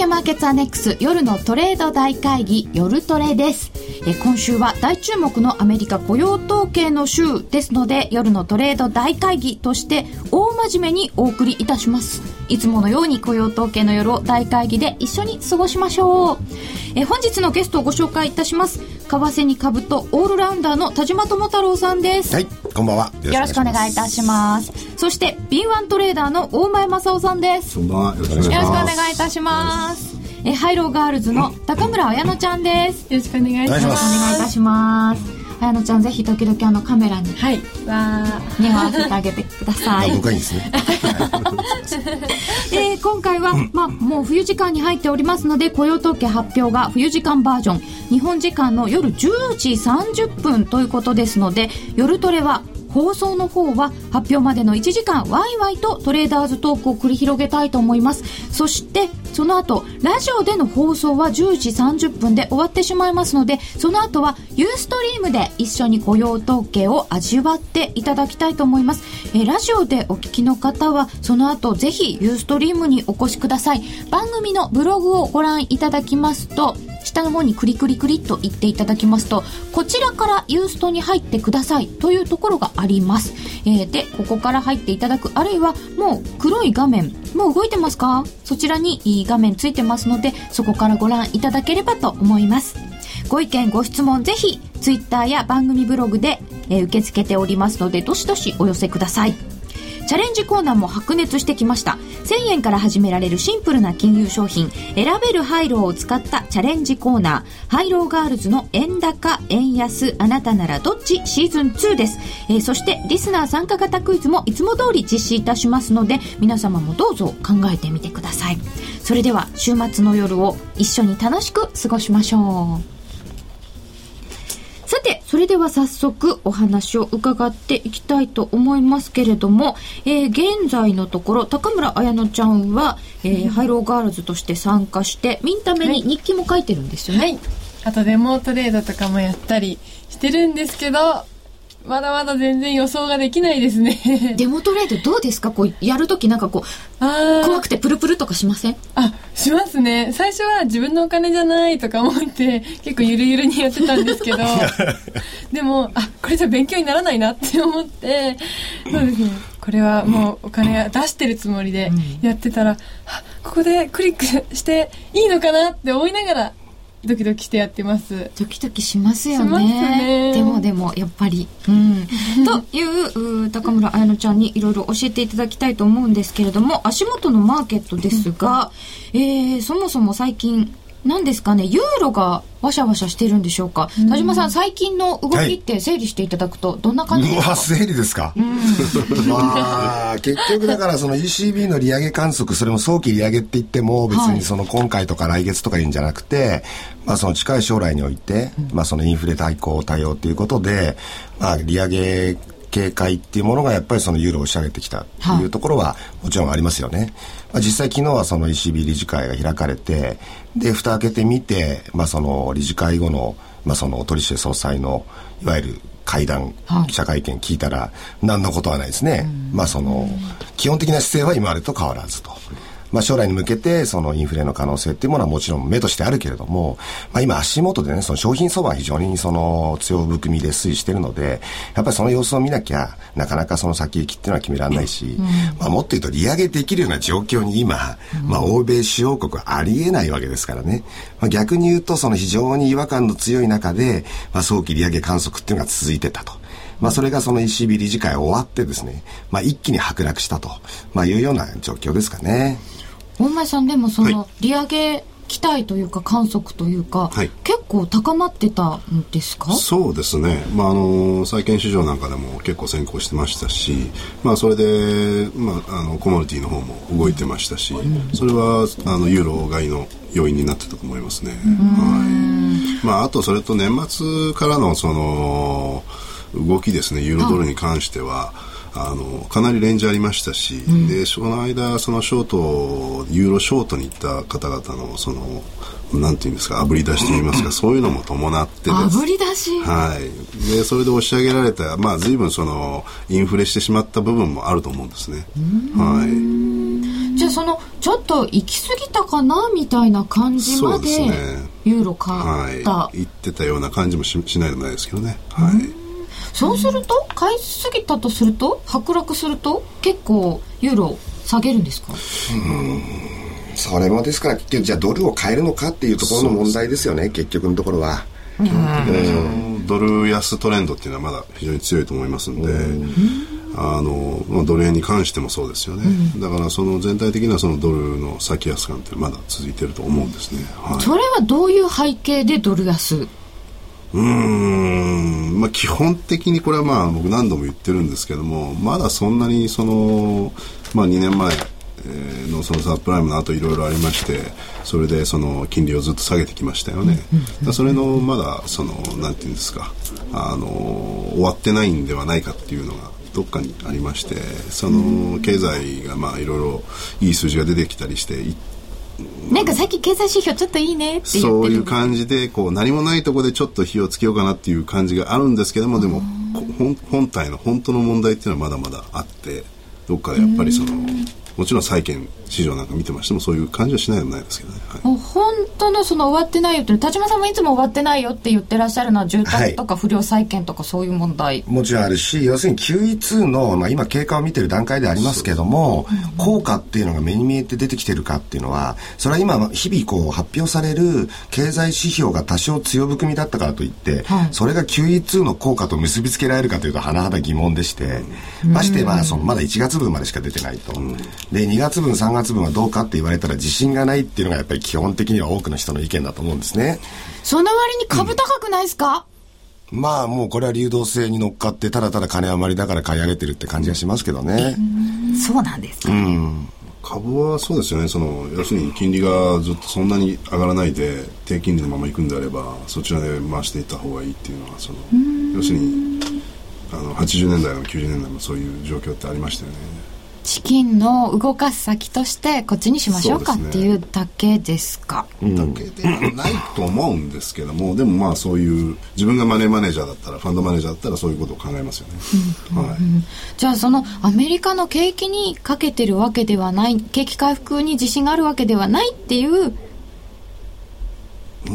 ケマーケットアネックス夜のトレード大会議夜トレです。え今週は大注目のアメリカ雇用統計の週ですので夜のトレード大会議として大真面目にお送りいたします。いつものように雇用統計の夜を大会議で一緒に過ごしましょう。え本日のゲストをご紹介いたします。為替に株とオールラウンダーの田島智太郎さんです。はいこんばんは。よろしくお願いいたします。そして B1 トレーダーの大前正夫さんです。こんばんは。よろしくお願いします。よろしくお願いいたしますえハイローガールズの高村彩乃ちゃんです。よろしくお願いします。お願いいたします。彩乃ちゃんぜひ時々あのカメラにはい。わ目を合わせてあげてください。いいですね。えー今回は、まあ、もう冬時間に入っておりますので雇用統計発表が冬時間バージョン。日本時間の夜10時30分ということですので夜トレは放送の方は発表までの1時間ワイワイとトレーダーズトークを繰り広げたいと思います。そしてその後ラジオでの放送は10時30分で終わってしまいますのでその後はユーストリームで一緒に雇用統計を味わっていただきたいと思います、えラジオでお聞きの方はその後ぜひユーストリームにお越しください。番組のブログをご覧いただきますと下の方にクリクリクリっと言っていただきますとこちらからユーストに入ってくださいというところがあります、えーでここから入っていただくあるいはもう黒い画面もう動いてますか？そちらにいい画面ついてますのでそこからご覧いただければと思います。ご意見ご質問ぜひツイッターや番組ブログで、えー受け付けておりますのでどしどしお寄せください。チャレンジコーナーも白熱してきました。1000円から始められるシンプルな金融商品選べるハイローを使ったチャレンジコーナー。ハイローガールズの円高円安あなたならどっちシーズン2です、えーそしてリスナー参加型クイズもいつも通り実施いたしますので皆様もどうぞ考えてみてください。それでは週末の夜を一緒に楽しく過ごしましょう。さて、それでは早速お話を伺っていきたいと思いますけれども、えー現在のところ、高村彩乃ちゃんは、えーハイローガールズとして参加して、ミンタメに日記も書いてるんですよね。はい。あとデモトレードとかもやったりしてるんですけどまだまだ全然予想ができないですね。デモトレードどうですか？こう、やるときなんかこう、怖くてプルプルとかしません？あしますね。最初は自分のお金じゃないとか思って結構ゆるゆるにやってたんですけど。でもあこれじゃ勉強にならないなって思って。そうですね。これはもうお金出してるつもりでやってたら、あここでクリックしていいのかなって思いながらドキドキしてやってますドキドキしますよね。ねでもでも、やっぱり。うん。という、う高村彩乃ちゃんにいろいろ教えていただきたいと思うんですけれども、足元のマーケットですが、えー、そもそも最近、何ですかね、ユーロがわしゃわしゃしてるんでしょうか。田島さん、最近の動きって整理していただくと、どんな感じですか、うわ整理ですか、まあ結局だからその ECB の利上げ観測それも早期利上げって言っても別はい。にその今回とか来月とかいうんじゃなくて、まあその近い将来において、まあそのインフレ対抗対応ということで、まあ利上げ警戒っていうものがやっぱりそのユーロを押し上げてきたっていうところはもちろんありますよね。まあ、実際昨日はその ECB 理事会が開かれて、で、蓋開けてみて、まあその理事会後の、まあその取引総裁のいわゆる会談、はい記者会見聞いたら何のことはないですね。まあその基本的な姿勢は今までと変わらずと。まあ将来に向けてそのインフレの可能性っていうものはもちろん目としてあるけれども、まあ今足元でね、その商品相場が非常にその強含みで推移してるので、やっぱりその様子を見なきゃなかなかその先行きっていうのは決められないし、まあもっと言うと利上げできるような状況に今、まあ欧米主要国はありえないわけですからね。まあ逆に言うとその非常に違和感の強い中で、まあ早期利上げ観測っていうのが続いてたと。まあ、それがその ECB 理事会終わってですね、まあ、一気に剥落したと、まあ、いうような状況ですかね。大前さんでもそのは利上げ期待というか観測というか、はい。結構高まってたんですか？そうですね、まあ、あの債券市場なんかでも結構先行してましたし、まあ、それで、まあ、あのコモディティの方も動いてましたし、それはあのユーロ買いの要因になってたと思いますね。はい。まあ、あとそれと年末からのその動きですね。ユーロドルに関しては、あのかなりレンジありましたし、でその間そのショートユーロショートに行った方々のそのなんていうんですかあぶり出しといいますか そういうのも伴ってです。あぶり出し？はい、でそれで押し上げられた、まあ、随分そのインフレしてしまった部分もあると思うんですね。はい。じゃああそのちょっと行き過ぎたかなみたいな感じまでね。ユーロ買った、はい。言ってたような感じもししないでもないですけどね。はい、そうすると買いすぎたとすると剥落すると結構ユーロ下げるんですか？それもですから結局じゃあドルを買えるのかっていうところの問題ですよね結局のところは。ドル安トレンドっていうのはまだ非常に強いと思いますんで、あのまあ、ドル円に関してもそうですよね、だからその全体的なそのドルの先安感ってまだ続いてると思うんですね、はい、それはどういう背景でドル安うーん。まあ基本的にこれはまあ僕何度も言ってるんですけどもまだそんなにそのまあ2年前えーのそのサプライムの後いろいろありましてそれでその金利をずっと下げてきましたよね、それのまだそのなんていうんですかあの終わってないんではないかっていうのがどっかにありましてその経済がまあいろいろいい数字が出てきたりしていなんか最近経済指標ちょっといいねって言ってるそういう感じでこう何もないところでちょっと火をつけようかなっていう感じがあるんですけどもでも本体の本当の問題っていうのはまだまだあってどっかでやっぱりそのもちろん債券市場なんか見てましてもそういう感じはしないでもないですけどね、はい。もう本当のその終わってないよって田島さんもいつも終わってないよって言ってらっしゃるのは住宅とか不良債権とかそういう問題、もちろんあるし要するに QE2 の、まあ、今経過を見てる段階でありますけども効果っていうのが目に見えて出てきてるかっていうのはそれは今日々こう発表される経済指標が多少強含みだったからといって、はい。それが QE2 の効果と結びつけられるかというと甚だ疑問でして、ましてまあそのまだ1月分までしか出てないと、で2月分3月分はどうかって言われたら自信がないっていうのがやっぱり基本的には多くの人の意見だと思うんですね。その割に株高くないですか、まあもうこれは流動性に乗っかってただただ金余りだから買い上げてるって感じがしますけどね。そうなんですか、株はそうですよね。その要するに金利がずっとそんなに上がらないで低金利のまま行くんであればそちらで回していった方がいいっていうのはその要するにあの80年代の90年代もそういう状況ってありましたよね資金の動かす先としてこっちにしましょうかっていうだけですか。だけではないと思うんですけどもでもまあそういう自分がマネーマネージャーだったらファンドマネージャーだったらそういうことを考えますよね、はい。じゃあそのアメリカの景気にかけてるわけではない景気回復に自信があるわけではないっていう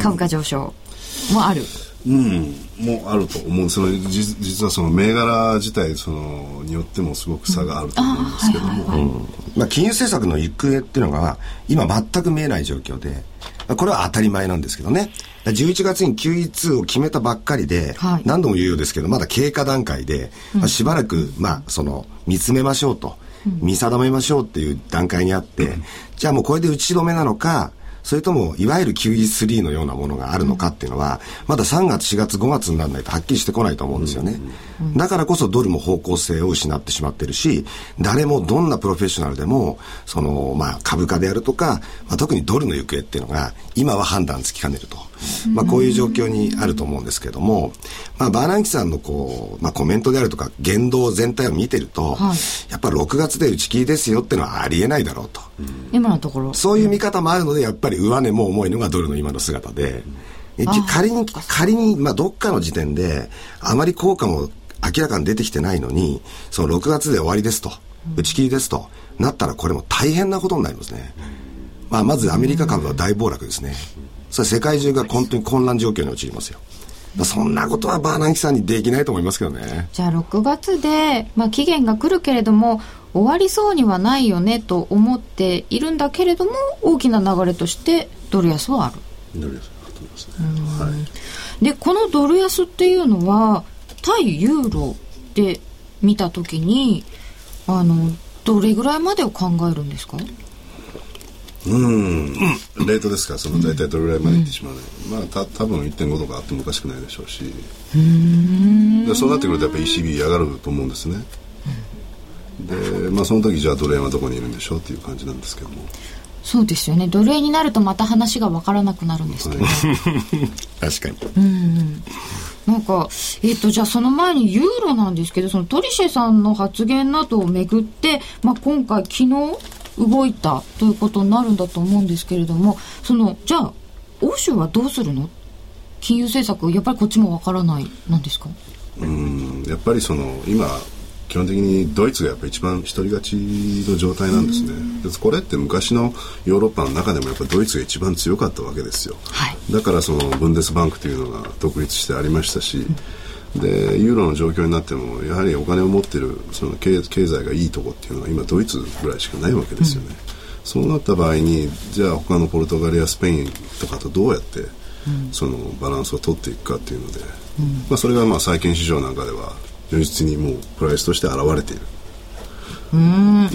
株価上昇もある、うん、もうあると思う。そのじ実はその銘柄自体そのによってもすごく差があると思うんですけども、まあ金融政策の行方っていうのが今全く見えない状況で、まあこれは当たり前なんですけどね。11月に QE2 を決めたばっかりで、はい。何度も言うようですけど、まだ経過段階で、まあしばらく、まあその、見つめましょうと、見定めましょうっていう段階にあって、じゃあもうこれで打ち止めなのか、それとも、いわゆる QE3 のようなものがあるのかっていうのは、まだ3月、4月、5月にならないとはっきりしてこないと思うんですよね。だからこそドルも方向性を失ってしまってるし、誰もどんなプロフェッショナルでも、その、まあ、株価であるとか、まあ、特にドルの行方っていうのが、今は判断つきかねると。まあ、こういう状況にあると思うんですけども、まあ、バーナンキさんのこう、まあ、コメントであるとか、言動全体を見てると、はいやっぱり6月で打ち切りですよっていうのはありえないだろうと。今のところそういう見方もあるので、やっぱり上値も重いのがドルの今の姿で、え仮に、仮に、まあ、どっかの時点で、あまり効果も明らかに出てきてないのに、その6月で終わりですと、打ち切りですと、なったらこれも大変なことになりますね。まあ、まずアメリカ株は大暴落ですね。それ世界中が本当に混乱状況に陥りますよ。まあそんなことはバーナンキさんにできないと思いますけどね。じゃあ6月で、まあ、期限が来るけれども終わりそうにはないよねと思っているんだけれども大きな流れとしてドル安はあるドル安だと思いますねはいでこのドル安っていうのは対ユーロで見た時にあのどれぐらいまでを考えるんですか？うん、レートですからその大体どれぐらいまでいってしまうの、まあた多分1.5とかあってもおかしくないでしょうし。でそうなってくるとやっぱり ECB 上がると思うんですね、でまあその時じゃあドル円はどこにいるんでしょうっていう感じなんですけども。そうですよね。ドル円になるとまた話が分からなくなるんですけど、確かに。なんか、えっ、と、じゃあその前にユーロなんですけど、そのトリシェさんの発言などをめぐって、まあ、今回昨日動いたということになるんだと思うんですけれども、その、じゃあ、欧州はどうするの？金融政策、やっぱりこっちもわからないなんですか？うんやっぱりその今基本的にドイツがやっぱ一番一人勝ちの状態なんですね、これって昔のヨーロッパの中でもやっぱドイツが一番強かったわけですよ、はい、だからそのブンデスバンクというのが独立してありましたし、でユーロの状況になってもやはりお金を持ってるその経経済がいいとこっていうのは今ドイツぐらいしかないわけですよね、うん、そうなった場合にじゃあ他のポルトガルやスペインとかとどうやってそのバランスを取っていくかっていうので、うん、まあ、それがまあ債券市場なんかでは如実にもうプライスとして現れている。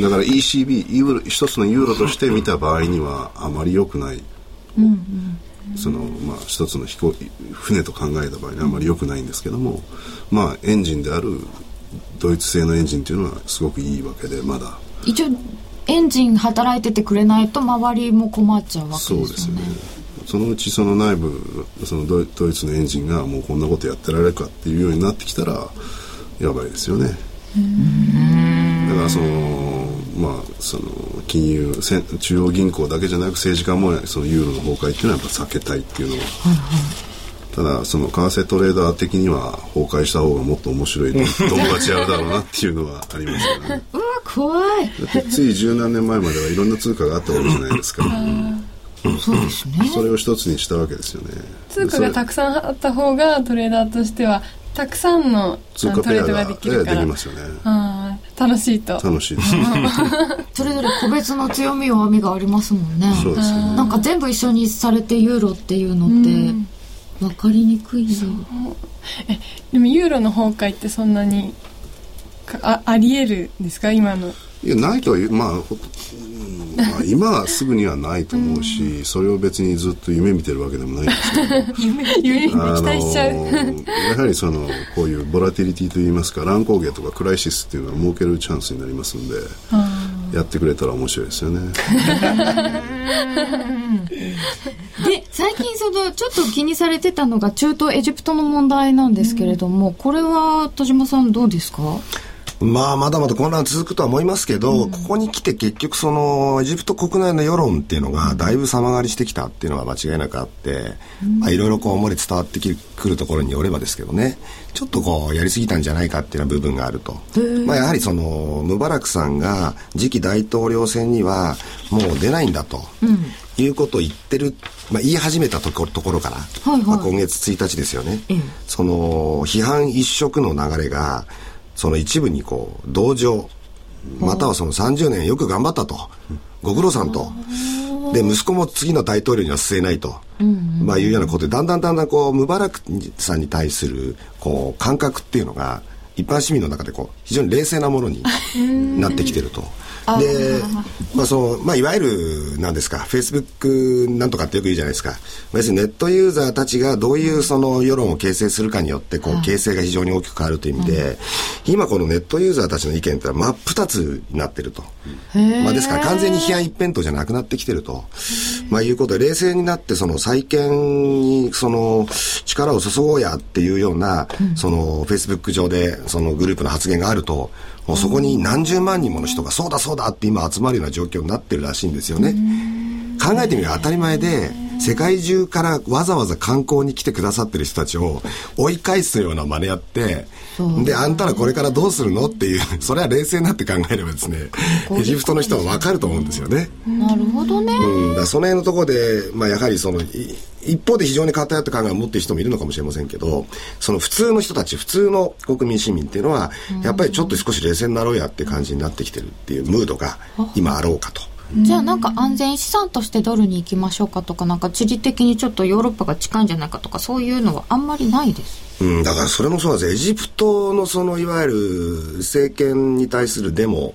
だから ECB ユーロ一つのユーロとして見た場合にはあまり良くない、うんうんそのまあ、一つの飛行船と考えた場合にはあまり良くないんですけども、まあ、エンジンであるドイツ製のエンジンというのはすごくいいわけでまだ。一応エンジン働いててくれないと周りも困っちゃうわけですよね。そうですね。そのうちその内部そのドイツのエンジンがもうこんなことやってられるかっていうようになってきたらやばいですよね。だからそのまあその金融中央銀行だけじゃなく政治家もそのユーロの崩壊っていうのはやっぱ避けたいっていうのは、ただその為替トレーダー的には崩壊した方がもっと面白いドンバチやるだろうなっていうのはありますよね。うわ怖い。つい十何年前まではいろんな通貨があったわけじゃないですかそうですね。それを一つにしたわけですよね。通貨がたくさんあった方がトレーダーとしてはたくさんの通貨ペアができるから。できますよね楽しいと。楽しいです。それぞれ個別の強み弱みがありますもんね。そうですね。なんか全部一緒にされてユーロっていうのって分かりにくいえでもユーロの崩壊ってそんなにあありえるんですか？今のいやないとはまあまあ、今はすぐにはないと思うし、うん、それを別にずっと夢見てるわけでもないんですけど。夢期待しちゃう。やはりそのこういうボラティリティといいますか乱高下とかクライシスっていうのは設けるチャンスになりますんで、やってくれたら面白いですよね。で最近そのちょっと気にされてたのが中東エジプトの問題なんですけれども、うん、これは田島さんどうですか？まあ、まだまだ混乱続くとは思いますけど、うん、ここに来て結局その、エジプト国内の世論っていうのが、だいぶ様変わりしてきたっていうのは間違いなくあって、うん、まあ、いろいろこう、漏れ伝わってくるところによればですけどね、ちょっとこう、やりすぎたんじゃないかっていうような部分があると。まあ、やはりその、ムバラクさんが次期大統領選には、もう出ないんだと。うん。いうことを言ってる、まあ、言い始めたところところから、はいはい、まあ、今月1日ですよね、うん、その批判一色の流れがその一部にこう同情またはその30年よく頑張ったと、ご苦労さんと。で、息子も次の大統領には据えないと、まあいうようなことで、だんだんだんだんこう、ムバラクさんに対する、こう、感覚っていうのが、一般市民の中でこう、非常に冷静なものになってきてると。で、まあその、まあいわゆる、なんですか、フェイスブックなんとかってよく言うじゃないですか。別にネットユーザーたちがどういうその世論を形成するかによって、こう、形成が非常に大きく変わるという意味で、今このネットユーザーたちの意見ってのは真っ二つになってると。まあですから完全に批判一辺倒じゃなくなってきてると。まあいうことで、冷静になってその再建にその力を注ごうやっていうような、そのフェイスブック上でそのグループの発言があると、もうそこに何十万人もの人が、そうだそうだって今集まるような状況になってるらしいんですよね。考えてみれば当たり前で、世界中からわざわざ観光に来てくださってる人たちを追い返すような真似やって、で、あんたらこれからどうするのっていう、それは冷静になって考えればですね、エジプトの人はわかると思うんですよね。なるほどね。うん、だその辺のところで、まあやはりその、一方で非常に偏った考えを持っている人もいるのかもしれませんけど、その普通の人たち、普通の国民市民っていうのは、やっぱりちょっと少し冷静になろうやって感じになってきてるっていうムードが今あろうかと。じゃあなんか安全資産としてドルに行きましょうかとかなんか地理的にちょっとヨーロッパが近いんじゃないかとかそういうのはあんまりないです。うん、だからそれもそうなんですエジプトのそのいわゆる政権に対するデモ、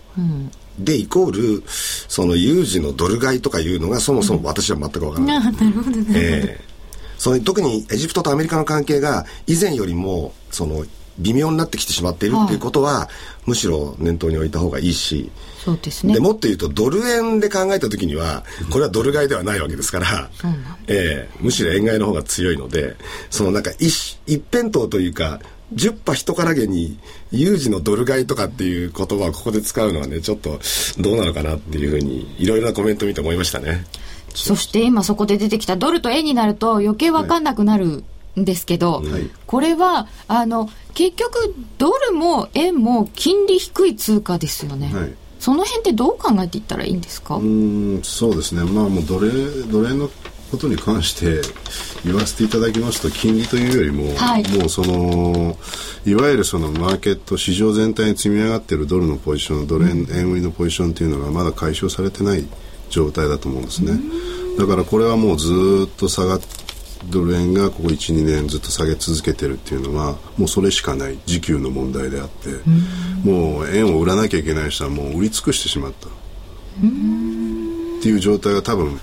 でイコールその有事のドル買いとかいうのがそもそも私は全く分からない。うん、なるほどね。えーその特にエジプトとアメリカの関係が以前よりもその微妙になってきてしまっているっていうことは、はい、むしろ念頭に置いた方がいいしそうですね。でもっと言うとドル円で考えた時にはこれはドル買いではないわけですから、うん、えー、むしろ円買いの方が強いのでそのなんか一一辺倒というか10波人からげに有事のドル買いとかっていう言葉をここで使うのはねちょっとどうなのかなっていうふうにいろいろなコメント見て思いましたね。そして今そこで出てきたドルと円になると余計分かんなくなるんですけど、はい。これはあの結局ドルも円も金利低い通貨ですよね、はいその辺ってどう考えていったらいいんですか、うーんそうですね。まあもう奴隷奴隷のことに関して言わせていただきますと金利というよりも、はい。もうそのいわゆるそのマーケット市場全体に積み上がっているドルのポジションドル円,、円売りのポジションというのがまだ解消されてない状態だと思うんですね。だからこれはもうずーっと下がっドル円がここ12年ずっと下げ続けてるっていうのはもうそれしかない時給の問題であって、もう円を売らなきゃいけない人はもう売り尽くしてしまった。っていう状態が多分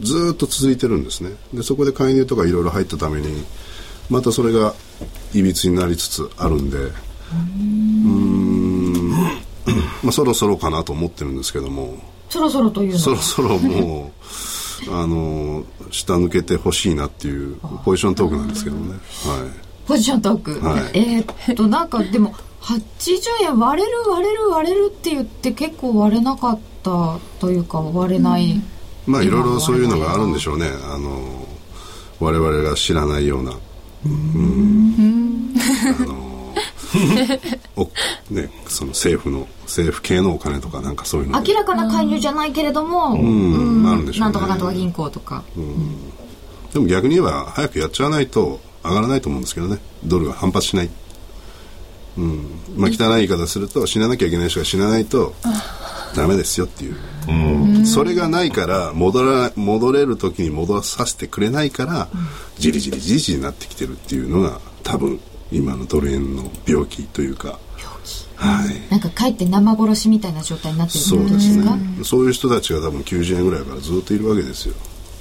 ずーっと続いてるんですね。でそこで介入とかいろいろ入ったためにまたそれがいびつになりつつあるんでうーん。まあそろそろかなと思ってるんですけども。そろそろというのは。そろそろもうあの下抜けてほしいなっていうポジショントークなんですけどね。はい。ポジショントーク、はい。えーっとなんかでも80円割れる割れる割れるって言って結構割れなかったというか割れない、まあいろいろそういうのがあるんでしょうね。あの我々が知らないような。うん。あの おねその政府の政府系のお金とかなんかそういうの。で明らかな介入じゃないけれども、んあるんでしょうね。なんとかなんとか銀行とか、でも逆に言えば早くやっちゃわないと上がらないと思うんですけどね。ドルが反発しない。うん。まあ汚い言い方すると死ななきゃいけない人が死なないとダメですよっていう。それがないから戻ら戻れる時に戻させてくれないからじりじりじりじりになってきてるっていうのが多分今のドル円の病気というか。はい。なんかかえって生殺しみたいな状態になってるそうですね。そういう人たちが多分90円ぐらいからずっといるわけですよ。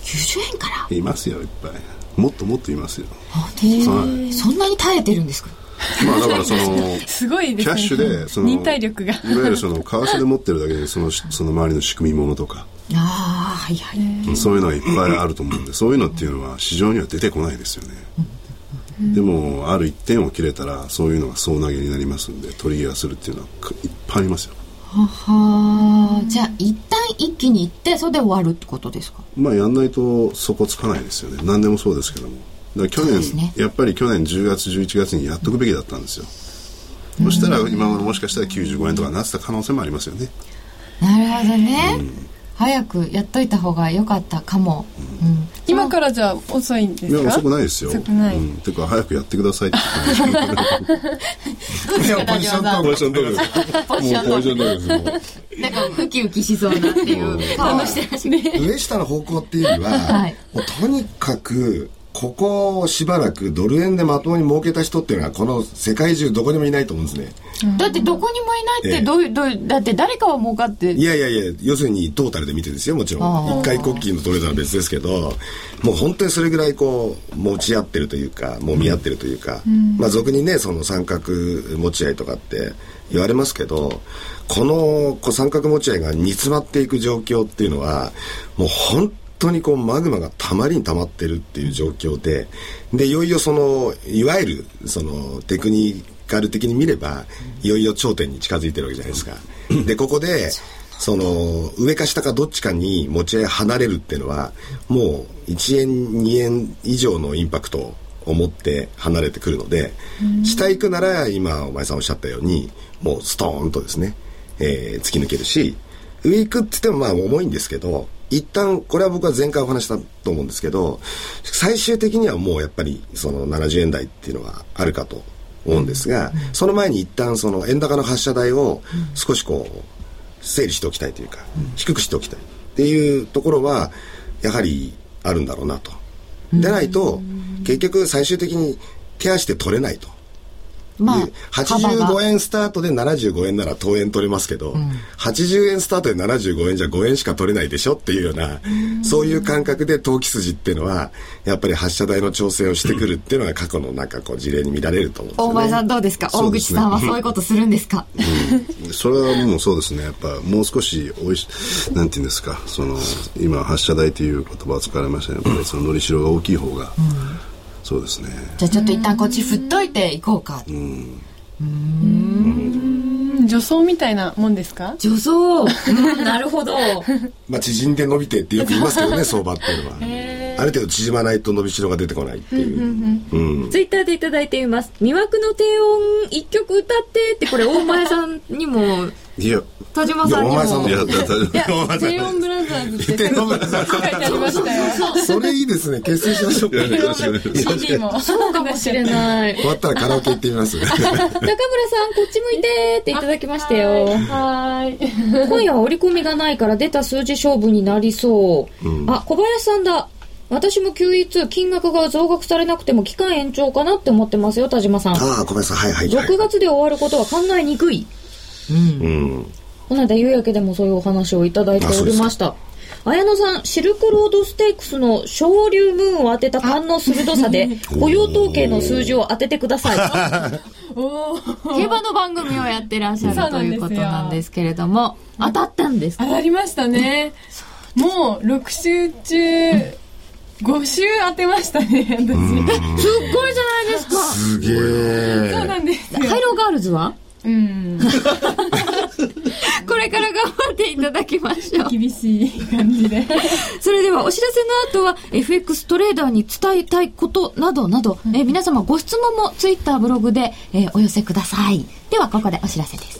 90円から？いますよいっぱい。もっともっといますよ。へー。はい。そんなに耐えてるんですか？まあだからその すごいですね。キャッシュでその忍耐力が。いわゆるその為替で持ってるだけでそのその周りの仕組み物とか、ああはいはい、そういうのがいっぱいあると思うんでそういうのっていうのは市場には出てこないですよね、でもある一点を切れたらそういうのが総投げになりますんで取り際するっていうのはいっぱいありますよ。ははじゃあ一旦一気に行ってそれで終わるってことですか？まあやんないと底つかないですよね。何でもそうですけども。だ去年、ね。やっぱり去年10月11月にやっとくべきだったんですよ。そしたら今頃もしかしたら95円とかなってた可能性もありますよね。なるほどね、早くやっといた方が良かったかも、うん。今からじゃあ遅いんですか？いや遅くないですよ。遅くない。うん、てか早くやってくださいって。いやポジショントークポジショントークです。ポジショントークもうポジショントークですもうなんかウキウキしそうなっていう。してらっしゃる上下の方向っていうよりは、はい。もうとにかくここしばらくドル円でまともに儲けた人っていうのはこの世界中どこにもいないと思うんですね。だってどこにもいないってどういうどういうだって誰かは儲かって。いやいやいや要するにトータルで見てですよもちろん。一回国旗のトレードは別ですけどもう本当にそれぐらいこう持ち合ってるというかもみ合ってるというか、まあ俗にねその三角持ち合いとかって言われますけどこのこう三角持ち合いが煮詰まっていく状況っていうのはもう本当にこうマグマがたまりにたまってるっていう状況ででいよいよそのいわゆるそのテクニカル的に見ればいよいよ頂点に近づいてるわけじゃないですか。でここでその上か下かどっちかに持ち合い離れるっていうのはもう1円2円以上のインパクトを持って離れてくるので下行くなら今お前さんおっしゃったようにもうストーンとですね、え突き抜けるし上行くって言ってもまあ重いんですけど一旦これは僕は前回お話したと思うんですけど最終的にはもうやっぱりその70円台っていうのがあるかと思うんですが、その前に一旦その円高の発射台を少しこう整理しておきたいというか、低くしておきたいっていうところはやはりあるんだろうなと。でないと結局最終的に手足で取れないと。まあで85円スタートで75円なら当円取れますけど、80円スタートで75円じゃ5円しか取れないでしょっていうような、そういう感覚で投機筋っていうのはやっぱり発射台の調整をしてくるっていうのが過去のなんかこう事例に見られると思うんですよね。大前さんどうですか？大口さんはそういうことするんですか？それはもうそうですね。やっぱもう少しおいしなんていうんですか？その今発射台という言葉を使われましたね。やっぱりそののりしろが大きい方が、そうですね。じゃあちょっと一旦こっち振っといていこうか、うん。女装みたいなもんですか？女装、うん、なるほど。まあ縮んで伸びてってよく言いますけどね 相場っていうのは。ある程度縮まないと伸びしろが出てこないっていう。うん。ツイッターでいただいています。魅惑の低音一曲歌ってって、これ大前さんにも、いや田島さんにも。いやテレオンブラザーズってテレオンブラザーズ書いてありましたよそれいいですね。結成しましょうか。そうかもしれない。終わったらカラオケ行ってみます。中村さん、こっち向いてっていただきましたよ。はーい今夜は折り込みがないから出た数字勝負になりそう。あ、小林さんだ。私も QE2 金額が増額されなくても期間延長かなって思ってますよ、田島さん。ああ、ごめんなさい。はいはい、はい。6月で終わることは考えにくい。うん。この間夕焼けでもそういうお話をいただいておりました。綾野さん、シルクロードステークスの昇竜ムーンを当てた勘の鋭さで、雇用統計の数字を当ててください。競馬の番組をやってらっしゃるということなんですけれども、当たったんですか？当たりましたね もう6週中5週当てましたね私すっごいじゃないですか。すげそうえ。なんですよハイローガールズは？うんこれから頑張っていただきましょう。厳しい感じでそれではお知らせの後は FX トレーダーに伝えたいことなどなど、えー皆様ご質問もツイッターブログで、えーお寄せください。ではここでお知らせです。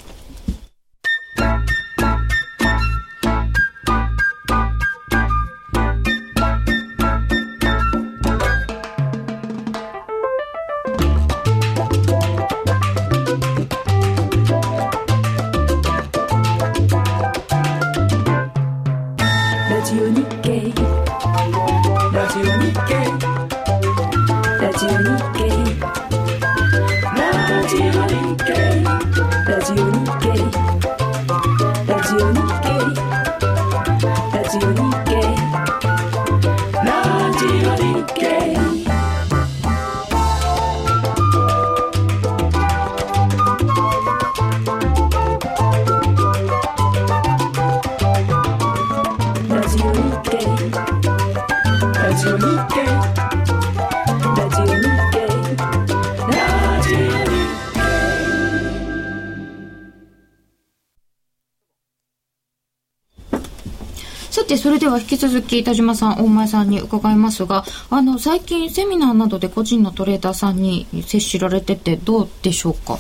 て、それでは引き続き田島さん、大前さんに伺いますが、あの、最近セミナーなどで個人のトレーダーさんに接しられててどうでしょうか？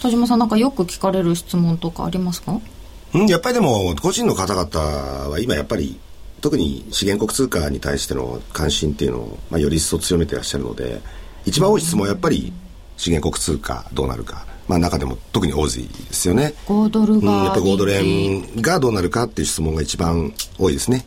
田島さんなんかよく聞かれる質問とかありますか？うん、やっぱりでも、個人の方々は今やっぱり、特に資源国通貨に対しての関心っていうのを、まあ、より一層強めてらっしゃるので、一番多い質問はやっぱり、資源国通貨どうなるか。まあ中でも特にオージーですよね。5ドルうん、やっがぱ5ドル円がどうなるかっていう質問が一番多いですね。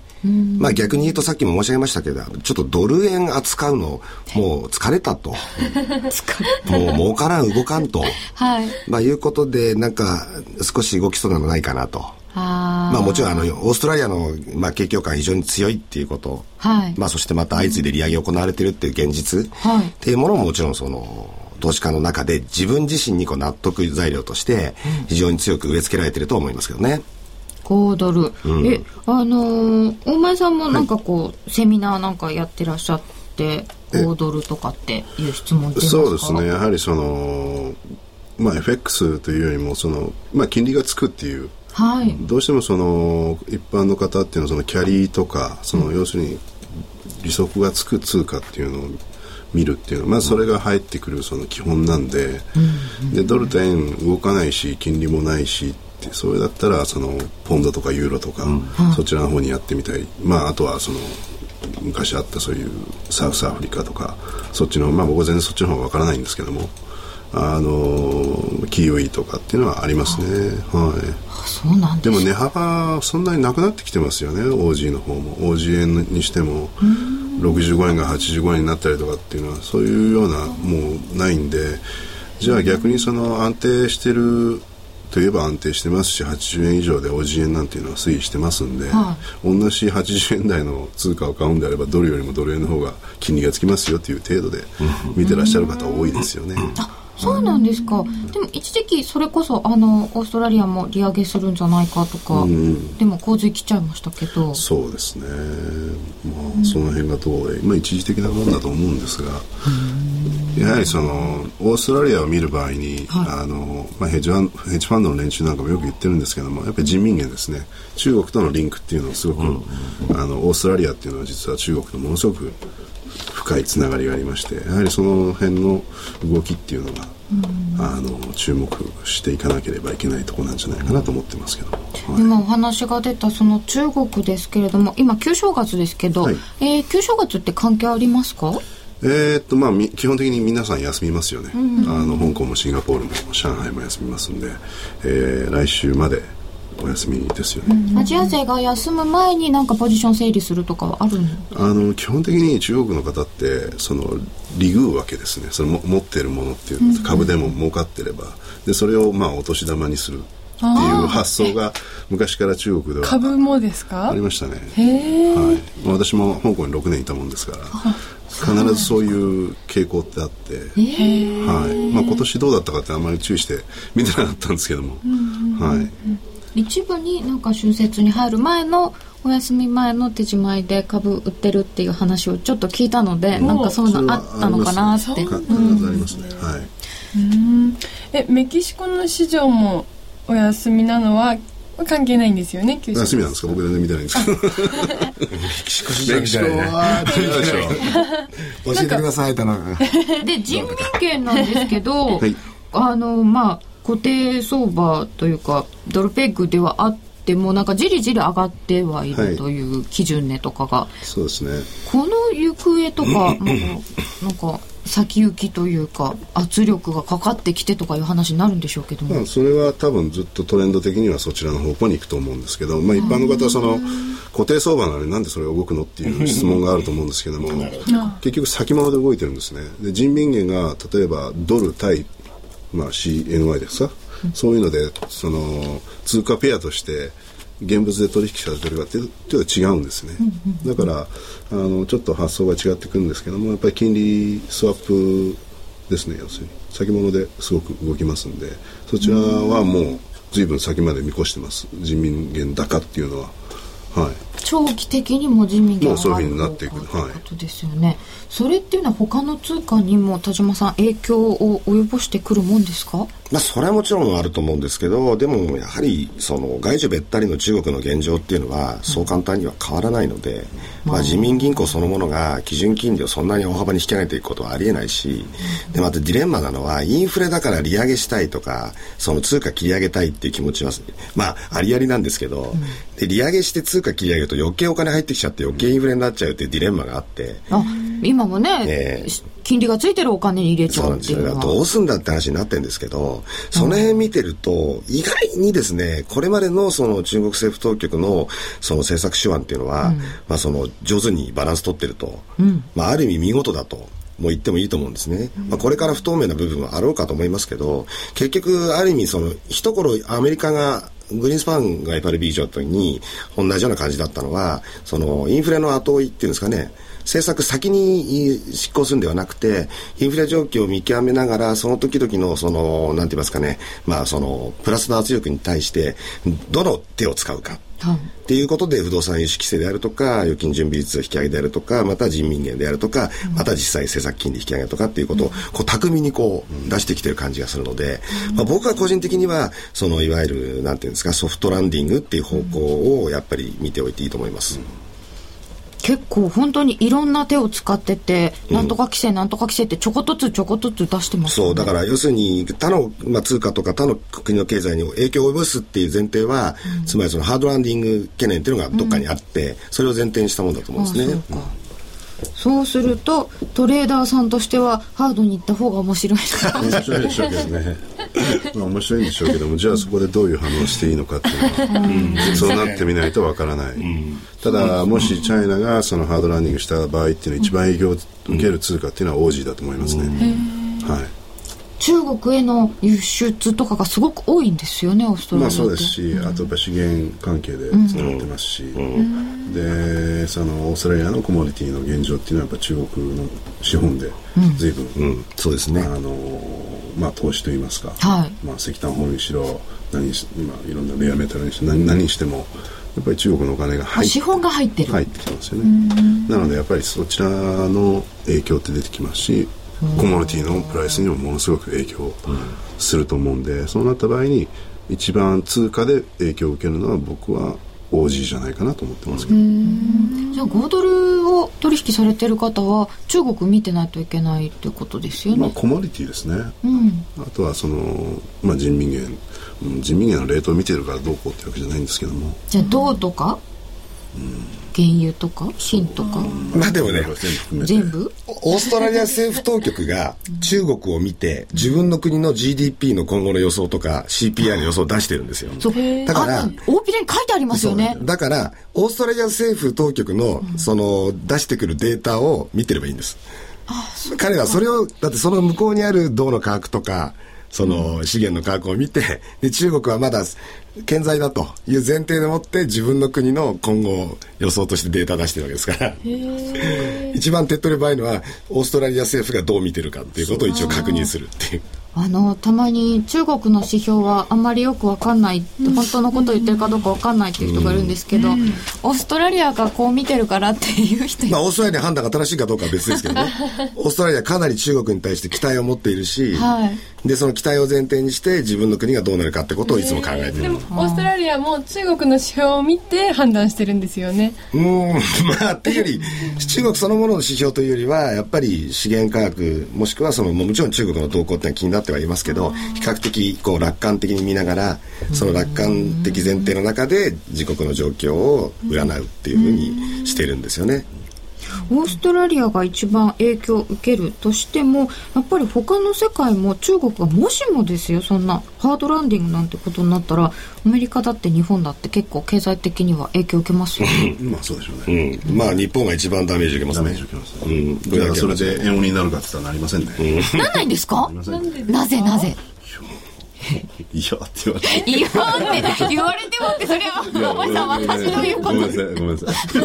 まあ逆に言うとさっきも申し上げましたけど、ちょっとドル円扱うのもう疲れたと。もう儲からん動かんと。はい。まあいうことでなんか少し動きそうなのないかなと。あまあもちろんあの、オーストラリアの、まあ、景況感非常に強いっていうこと。はいまあそしてまた相次いで利上げ行われてるっていう現実。はいっていうものももちろんその、投資家の中で自分自身にこう納得材料として非常に強く植え付けられてると思いますけどね。5ドル、えあのー大前さんもなんかこう、セミナーなんかやってらっしゃって5ドルとかっていう質問そうですね。やはりそのまあ FX というよりもそのまあ金利がつくっていう。はい。どうしてもその一般の方っていうのはそのキャリーとかその要するに利息がつく通貨っていうのを見るっていうの。はまあそれが入ってくるその基本なんで,、でドルと円動かないし金利もないしってそれだったらそのポンドとかユーロとか、そちらの方にやってみたい。まああとはその昔あったそういうサウスアフリカとかそっちのまあ僕は全然そっちの方がわからないんですけどもあのキウイとかっていうのはありますね。はい。そうなんでも値幅そんなになくなってきてますよね。OG の方も。OG 円にしても65円が85円になったりとかっていうのはそういうようなもうないんでじゃあ逆にその安定してるといえば安定してますし80円以上で OG 円なんていうのは推移してますんで、は同じ80円台の通貨を買うんであればドルよりもドル円の方が金利がつきますよっていう程度で見てらっしゃる方多いですよね。そうなんですか。でも一時期それこそあのオーストラリアも利上げするんじゃないかとか、でも洪水来ちゃいましたけど。そうですね、まあ、その辺がどう、まあ、一時的なもんだと思うんですが、やはりそのオーストラリアを見る場合に、はい。あのまあ、ヘッジファンヘッジファンドの連中なんかもよく言ってるんですけどもやっぱり人民元ですね。中国とのリンクっていうのはすごく、あのオーストラリアっていうのは実は中国とものすごく深いつながりがありましてやはりその辺の動きっていうのが、あの注目していかなければいけないところなんじゃないかなと思ってますけど、はい。今お話が出たその中国ですけれども今旧正月ですけど、はい。えー旧正月って関係ありますか？えーっとまあ、み基本的に皆さん休みますよね、あの香港もシンガポールも上海も休みますんで、えー来週までお休みですよね、アジア勢が休む前になんかポジション整理するとかはあるの？あの基本的に中国の方ってその利食うわけですねそのも持っているものっていう株でも儲かってればでそれをまあお年玉にするっていう発想が昔から中国では株もですか？ありましたね。へえ、はい、まあ私も香港に6年いたもんですから必ずそういう傾向ってあって、はい。まあ、今年どうだったかってあんまり注意して見てなかったんですけども、はい、一部になんか春節に入る前のお休み前の手仕舞いで株売ってるっていう話をちょっと聞いたのでなんかそういうのあったのかなってえメキシコの市場もお休みなのは関係ないんですよね九州休みなんですか僕全然見てないんですけどメキシコは違うでしょ教えてください、田中君。で人民元なんですけど、はいあのまあ固定相場というかドルペグではあってもなんかじりじり上がってはいはいるという基準値とかが、そうですね。この行方とかなんか先行きというか圧力がかかってきてとかいう話になるんでしょうけども、まあ、それは多分ずっとトレンド的にはそちらの方向に行くと思うんですけど、まあ、一般の方はその固定相場なのになんでそれが動くのっていう質問があると思うんですけども結局先物で動いてるんですね。で人民元が例えばドル対、まあ、CNY ですか？そういうのでその通貨ペアとして現物で取引されてるかっていうと違うんですね。だからあのちょっと発想が違ってくるんですけどもやっぱり金利スワップですね要するに。先物ですごく動きますんで。そちらはもう随分先まで見越してます。人民元高っていうのは。はい。長期的にも人民元もうそういうふう上がるになっていく。方向とい。うことですよね、それっていうのは他の通貨にも田島さん影響を及ぼしてくるもんですか？まあ、それはもちろんあると思うんですけど、でもやはり、その外需べったりの中国の現状っていうのは、そう簡単には変わらないので、まあ、自民銀行そのものが基準金利をそんなに大幅に引き上げていくことはありえないし、で、またディレンマなのは、インフレだから利上げしたいとか、その通貨切り上げたいっていう気持ちは、まあ、ありありなんですけど、で、利上げして通貨切り上げると余計お金入ってきちゃって余計インフレになっちゃうっていうディレンマがあって、あ今もね、ええ。金利がついてるお金に入れちゃそうっていうのは。どうすんだって話になってるんですけど、その辺見てると、意外にですね、これまでのその中国政府当局のその政策手腕っていうのは、まあその上手にバランス取ってると、まあある意味見事だと。もう言ってもいいと思うんですね。まあ、これから不透明な部分はあろうかと思いますけど、結局、ある意味、その、一頃アメリカがグリーンスパンが FRB 以上の時に同じような感じだったのは、そのインフレの後追いっていうんですかね、政策先に執行するんではなくて、インフレ状況を見極めながら、その時々の、その、なんて言いますかね、まあ、その、プラスの圧力に対して、どの手を使うか。はいっていうことで不動産融資規制であるとか預金準備率引き上げであるとかまた人民元であるとかまた実際政策金利引き上げとかっていうことをこう巧みにこう出してきてる感じがするので、まあ、僕は個人的にはそのいわゆるなんていうんですかソフトランディングっていう方向をやっぱり見ておいていいと思います。結構本当にいろんな手を使ってて、なんとか規制なんとか規制ってちょこっとずつちょこっとずつ出してますよね。そう、だから要するに他の、まあ、通貨とか他の国の経済に影響を及ぼすっていう前提は、つまりそのハードランディング懸念っていうのがどっかにあって、それを前提にしたものだと思うんですね。あそうするとトレーダーさんとしてはハードに行った方が面白いな。面白いでしょうけどね。まあ面白いんでしょうけどもじゃあそこでどういう反応をしていいのかっていうのは、そうなってみないとわからない、ただもしチャイナがそのハードランディングした場合っていうのは一番影響を受ける通貨っていうのはオージーだと思いますね、はい中国への輸出とかがすごく多いんですよねオーストラリアって、まあそうですし、あとやっぱ資源関係でつながってますし、でそのオーストラリアのコモディティの現状っていうのはやっぱ中国の資本で随分、うん、そうですね。あのまあ、投資といいますか、はい。まあ、石炭掘りにしろ何にし、まあ、いろんなレアメタルにして何何にしてもやっぱり中国のお金が入っ資本が入ってる、入ってきますよね。なのでやっぱりそちらの影響って出てきますしコモディティのプライスにもものすごく影響すると思うんでそうなった場合に一番通貨で影響を受けるのは僕は OG じゃないかなと思ってますけど、じゃあ5ドルを取引されてる方は中国見てないといけないってことですよね、まあコモディティですね、うん。あとはその、まあ、人民元。うん人民元のレートを見てるからどうこうってわけじゃないんですけども。じゃあ銅とか、原油とか金とか、まあでもね全部？オーストラリア政府当局が中国を見て自分の国の GDP の今後の予想とか CPI の予想を出してるんですよ。そう。だからあ大ピレに書いてありますよね。だから、オーストラリア政府当局の、その、出してくるデータを見てればいいんです。彼はそれを、だってその向こうにある銅の価格とか、その資源の価格を見て、で、中国はまだ健在だという前提でもって自分の国の今後を予想としてデータ出してるわけですから、一番手っ取り早いのは、オーストラリア政府がどう見てるかっていうことを一応確認するっていう。あのたまに中国の指標はあんまりよくわかんない、本当のことを言ってるかどうかわかんないっていう人がいるんですけど、オーストラリアがこう見てるからっていう人。いまあ、オーストラリアの判断が正しいかどうかは別ですけどね。オーストラリアはかなり中国に対して期待を持っているし、はいで、その期待を前提にして自分の国がどうなるかってことをいつも考えてる。でもオーストラリアも中国の指標を見て判断してるんですよね。うーん、まあ、っていうより、中国そのものの指標というよりは、やっぱり資源価格、もしくはその、もちろん中国の動向ってのは気になってはいますけど、比較的、こう、楽観的に見ながら、その楽観的前提の中で、自国の状況を占うっていうふうにしてるんですよね。オーストラリアが一番影響を受けるとしてもやっぱり他の世界も中国がもしもですよそんなハードランディングなんてことになったらアメリカだって日本だって結構経済的には影響を受けますよね。まあそうでしょうね、うん。まあ、日本が一番ダメージ受けますね。ダメージ受けますね、うん。だからそれで円売りになるかって言ったらなりませんね、なん。ないんですか？なぜなぜ？いやって言われて。言わんって言われてもってそれはお前さん私の言うこごめんなさいごめんなさい。と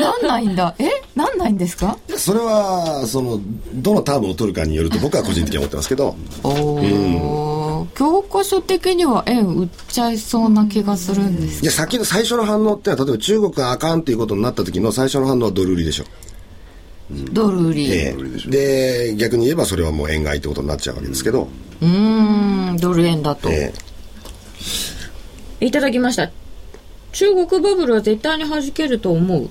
なんないんだ。え？なんないんですか？それは、その、どのタームを取るかによると僕は個人的に思ってますけど、おお教科書的には円売っちゃいそうな気がするんですいや、先の最初の反応ってのは、例えば中国があかんっていうことになった時の最初の反応はドル売りでしょ。ドル売り、ええ。で、逆に言えばそれはもう円買いってことになっちゃうわけですけど、うーんドル円だと、ええ。いただきました。中国バブルは絶対に弾けると思う。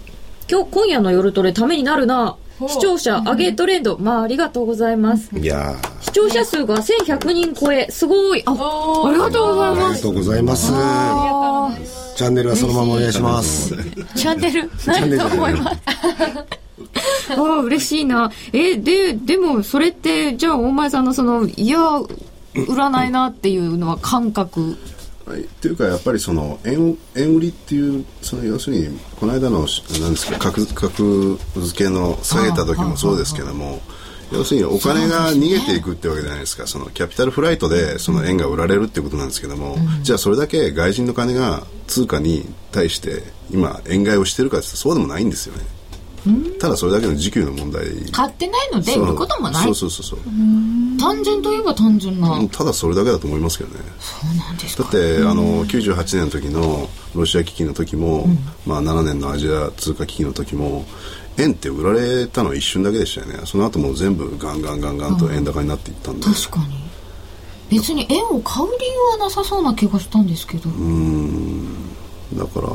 今日今夜の夜トレためになるな。視聴者上げトレンド。まあありがとうございます。いや視聴者数が1100人超え。すごい。あありがとうございーあります。がとうございます。あチャンネルはそのままお願いします。ーチャンネル？ないと思います？ああ嬉しいな。えででもそれってじゃあ大前さんのそのいや売らないなっていうのは感覚。はい、っていうかやっぱりその円円売りっていうその要するにこの間の何ですか格格付けの下げた時もそうですけども要するにお金が逃げていくってわけじゃないですか。そのキャピタルフライトでその円が売られるってことなんですけども、じゃあそれだけ外人の金が通貨に対して今円買いをしてるかってそうでもないんですよね。ただそれだけの時給の問題。買ってないので売ることもない。そうそうそうそう。単純といえば単純な、ただそれだけだと思いますけどね。そうなんですか。だって、あの98年の時のロシア危機の時も、まあ、7年のアジア通貨危機の時も円って売られたのは一瞬だけでしたよね。その後もう全部ガンガンガンガンと円高になっていったんで、確かに。別に円を買う理由はなさそうな気がしたんですけど、だから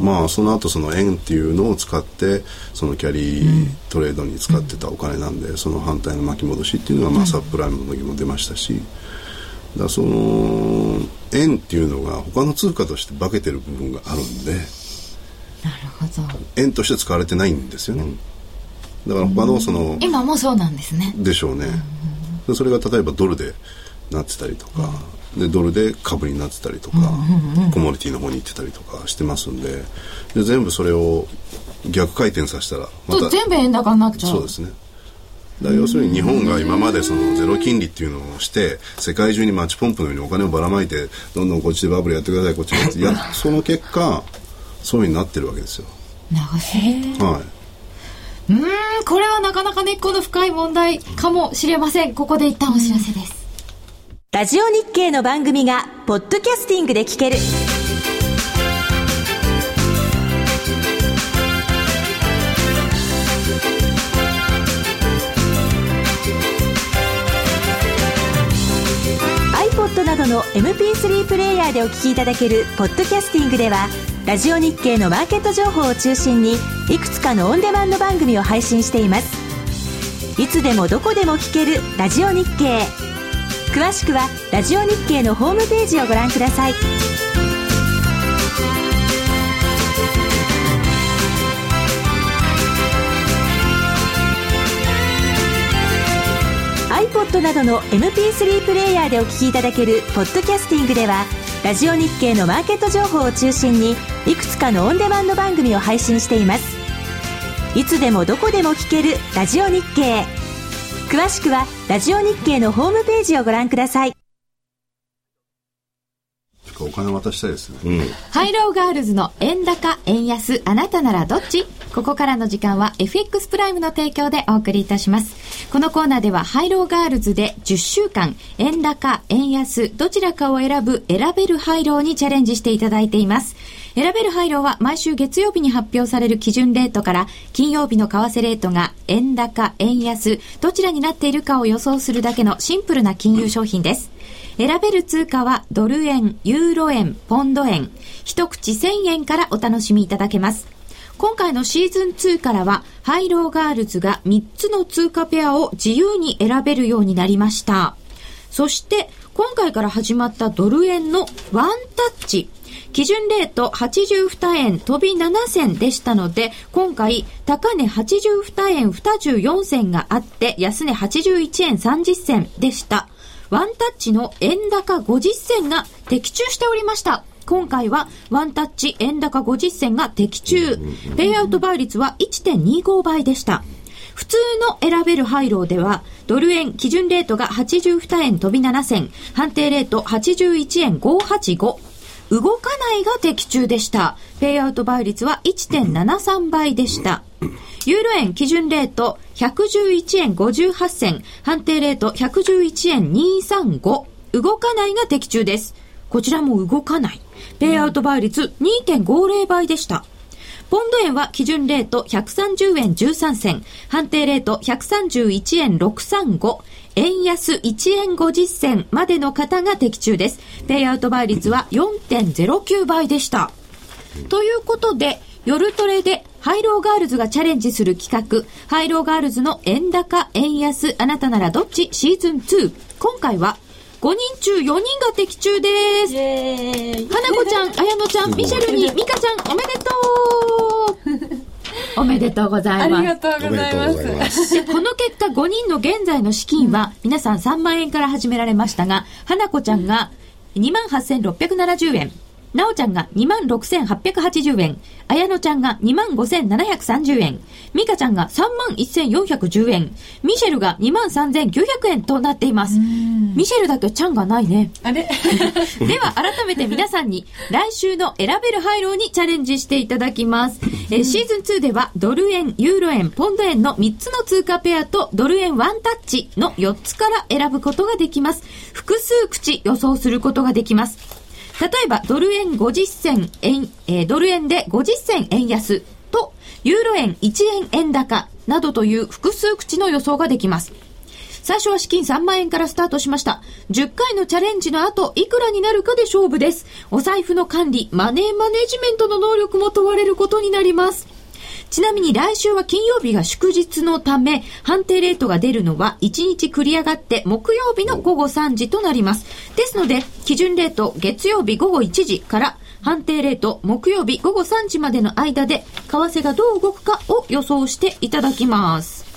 まあその後その円っていうのを使ってそのキャリートレードに使ってたお金なんで、その反対の巻き戻しっていうのが、まあ、サプライムの時も出ましたしだその円っていうのが他の通貨として化けてる部分があるんでなるほど。円として使われてないんですよね、だから他のその、今もそうなんですね。でしょうね、でそれが例えばドルでなってたりとか、でドルで株になってたりとか、コモディティの方に行ってたりとかしてますんでで全部それを逆回転させたらまと全部円高になっちゃう。そうですね。だ要するに日本が今までそのゼロ金利っていうのをして世界中にマッチポンプのようにお金をばらまいてどんどんこっちでバブルやってくださいこっちでやってやその結果そういうふうになってるわけですよ。流しはうーんこれはなかなか根っこの深い問題かもしれません。ここで一旦お知らせですラジオ日経の番組がポッドキャスティングで聞ける。iPod などの MP3 プレイヤーでお聞きいただけるポッドキャスティングではラジオ日経のマーケット情報を中心にいくつかのオンデマンド番組を配信しています。いつでもどこでも聞けるラジオ日経。詳しくはラジオ日経のホームページをご覧ください。iPod などの MP3 プレイヤーでお聞きいただけるポッドキャスティングではラジオ日経のマーケット情報を中心にいくつかのオンデマンド番組を配信しています。いつでもどこでも聞けるラジオ日経。詳しくはラジオ日経のホームページをご覧くださいお金渡したいですね、ハイローガールズの円高、円安、あなたならどっち？ここからの時間は FX プライムの提供でお送りいたします。このコーナーではハイローガールズで10週間、円高、円安、どちらかを選ぶ選べるハイローにチャレンジしていただいています。選べるハイローは毎週月曜日に発表される基準レートから金曜日の為替レートが円高、円安、どちらになっているかを予想するだけのシンプルな金融商品です。選べる通貨はドル円、ユーロ円、ポンド円、一口1000円からお楽しみいただけます。今回のシーズン2からは、ハイローガールズが3つの通貨ペアを自由に選べるようになりました。そして、今回から始まったドル円のワンタッチ。基準レート82円飛び7銭でしたので、今回、高値82円24銭があって、安値81円30銭でした。ワンタッチの円高50銭が的中しておりました。今回はワンタッチ円高50銭が的中。ペイアウト倍率は1.25倍でした。普通の選べるハイローでは、ドル円基準レートが82円飛び7銭、判定レート81円585。動かないが的中でした。ペイアウト倍率は1.73倍でした。ユーロ円基準レート111円58銭、判定レート111円235。動かないが的中です。こちらも動かない。ペイアウト倍率2.50倍でした。ポンド円は基準レート130円13銭、判定レート131円635、円安1円50銭までの方が的中です。ペイアウト倍率は4.09倍でした。ということで、夜トレでハイローガールズがチャレンジする企画、ハイローガールズの円高、円安、あなたならどっち？シーズン2。今回は5人中4人が的中です。花子ちゃん、綾乃ちゃん、ミシェルに、ミカちゃん、おめでとう おめでとうございます。ありがとうございます。で、この結果5人の現在の資金は皆さん3万円から始められましたが、花子ちゃんが28,670円。なおちゃんが26,880円。あやのちゃんが25,730円。みかちゃんが31,410円。ミシェルが23,900円となっています。ミシェルだけちゃんがないね。あれ？では改めて皆さんに来週の選べるハイローにチャレンジしていただきます。えーシーズン2ではドル円、ユーロ円、ポンド円の3つの通貨ペアとドル円ワンタッチの4つから選ぶことができます。複数口予想することができます。例えばドル円50銭円、えードル円で50銭円安とユーロ円1円円高などという複数口の予想ができます。最初は資金3万円からスタートしました。10回のチャレンジの後、いくらになるかで勝負です。お財布の管理、マネーマネジメントの能力も問われることになります。ちなみに来週は金曜日が祝日のため、判定レートが出るのは1日繰り上がって木曜日の午後3時となります。ですので、基準レート月曜日午後1時から判定レート木曜日午後3時までの間で、為替がどう動くかを予想していただきます。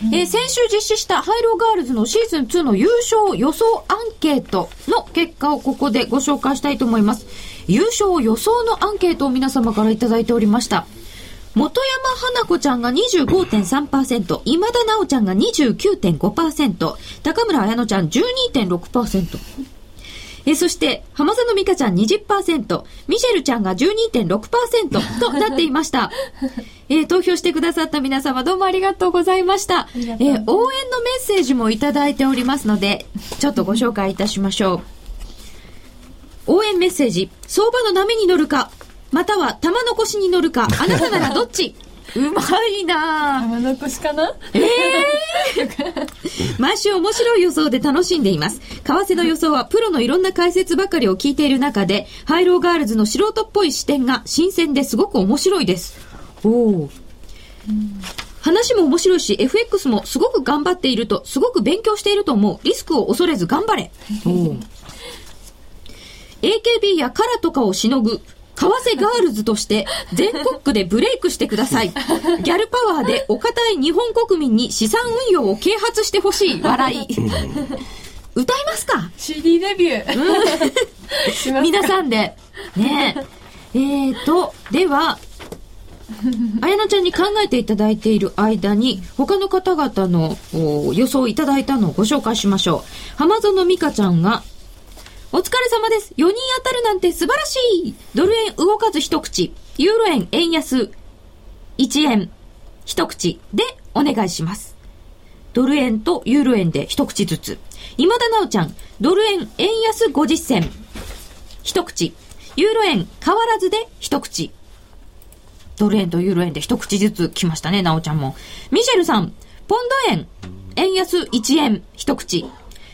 えー先週実施したハイローガールズのシーズン2の優勝予想アンケートの結果をここでご紹介したいと思います。優勝予想のアンケートを皆様からいただいておりました。元山花子ちゃんが25.3%、今田直ちゃんが29.5%、高村彩乃ちゃん12.6%。えーそして、浜園美香ちゃん20%、ミシェルちゃんが12.6%となっていました。えー投票してくださった皆様どうもありがとうございました。え応援のメッセージもいただいておりますので、ちょっとご紹介いたしましょう。応援メッセージ、相場の波に乗るか、または玉残しに乗るか、あなたならどっち？うまいなぁ。玉残しかな？毎週面白い予想で楽しんでいます。為替の予想はプロのいろんな解説ばかりを聞いている中で、ハイローガールズの素人っぽい視点が新鮮ですごく面白いです。おお。話も面白いし、FX もすごく頑張っていると、すごく勉強していると思う。リスクを恐れず頑張れ。AKB や KARAとかをしのぐ、為替ガールズとして全国区でブレイクしてください。ギャルパワーでお堅い日本国民に資産運用を啓発してほしい。笑い。歌いますか？CD デビューします皆さんで。ねえ。えーと、では、あやなちゃんに考えていただいている間に、他の方々のお予想いただいたのをご紹介しましょう。浜園美香ちゃんが、お疲れ様です。4人当たるなんて素晴らしいドル円動かず一口、ユーロ円円安1円一口でお願いします。ドル円とユーロ円で一口ずつ。今田直ちゃん、ドル円円安50銭。一口。ユーロ円変わらずで一口。ドル円とユーロ円で一口ずつ来ましたね、なおちゃんも。ミシェルさん、ポンド円、円安1円、一口。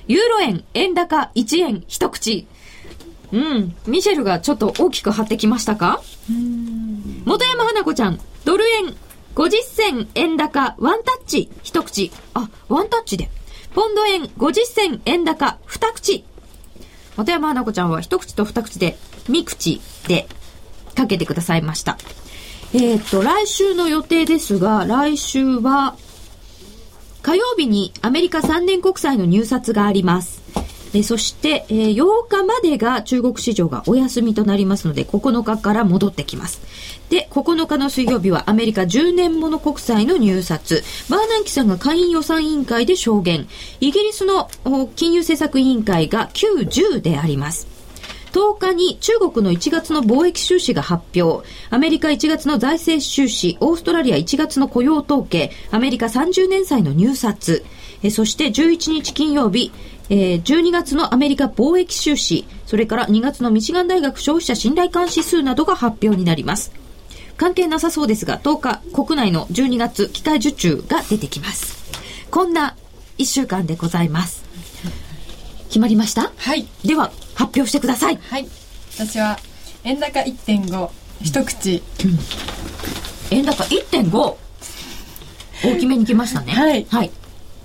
ユーロ円、円高1円、一口。うん。ミシェルがちょっと大きく張ってきましたか？元山花子ちゃん、ドル円、50銭円高、ワンタッチ、一口。あ、ワンタッチで。ポンド円、50銭円高、二口。元山花子ちゃんは一口と二口で、三口でかけてくださいました。えっ、と、来週の予定ですが、来週は、火曜日にアメリカ3年国債の入札があります。えそして、えー8日までが中国市場がお休みとなりますので、9日から戻ってきます。で、9日の水曜日はアメリカ10年もの国債の入札。バーナンキさんが下院予算委員会で証言。イギリスの金融政策委員会が9、10であります。10日に中国の1月の貿易収支が発表。アメリカ1月の財政収支、オーストラリア1月の雇用統計、アメリカ30年債の入札。えそして11日金曜日、えー12月のアメリカ貿易収支、それから2月のミシガン大学消費者信頼感指数などが発表になります。関係なさそうですが、10日、国内の12月機械受注が出てきます。こんな1週間でございます。決まりました？はい。では、発表してください。はい。私は円高1.5一口。円高1.5。大きめに来ましたね。はい。はい。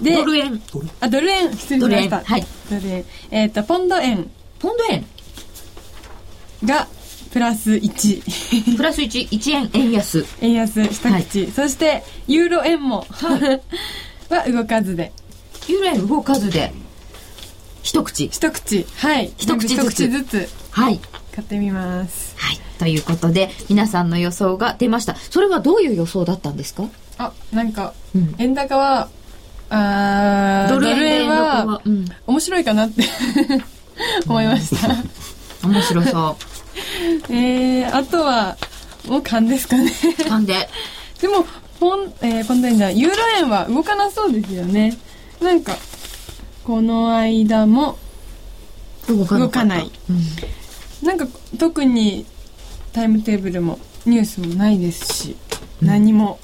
でドル円。あドル円。失礼しました。はい。ドル円。えっ、とポンド円。ポンド円。がプラス1プラス1、1円。円安。円安。一口、そしてユーロ円も、は動かずで。ユーロ円動かずで、一口。一口はい一口ずつずつはい。買ってみますはい。ということで、皆さんの予想が出ました。それはどういう予想だったんですか？あなんか、うん円高はあードル円はは、うん。面白いかなって 思いました、面白そう。えー、あとはもう勘ですかねなんで、でもポン、えー、ポンド円じゃないユーロ円は動かなそうですよねなんかこの間も動かなかった。動かない。うん。なんか特にタイムテーブルもニュースもないですし、何も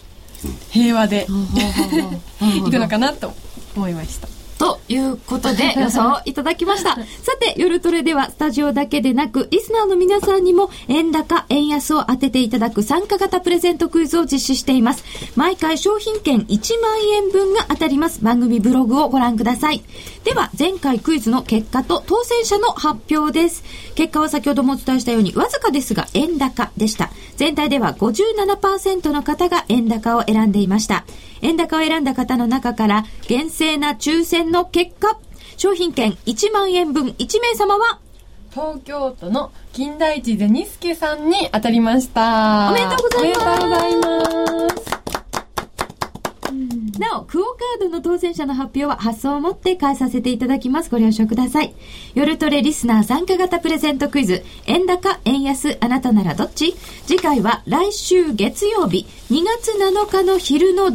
平和で いくのかなと思いましたということで 予想をいただきました。さて、夜トレではスタジオだけでなく、リスナーの皆さんにも円高、円安を当てていただく参加型プレゼントクイズを実施しています。毎回商品券1万円分が当たります。番組ブログをご覧ください。では、前回クイズの結果と当選者の発表です。結果は先ほどもお伝えしたように、わずかですが円高でした。全体では57%の方が円高を選んでいました。円高を選んだ方の中から厳正な抽選の結果、商品券1万円分1名様は東京都の金田一銭助さんに当たりました。おめでとうございます。おめでとうございますなお、クオカードの当選者の発表は発送をもって返させていただきます。ご了承ください。夜トレリスナー参加型プレゼントクイズ、円高、円安、あなたならどっち？次回は来週月曜日、2月7日の昼の12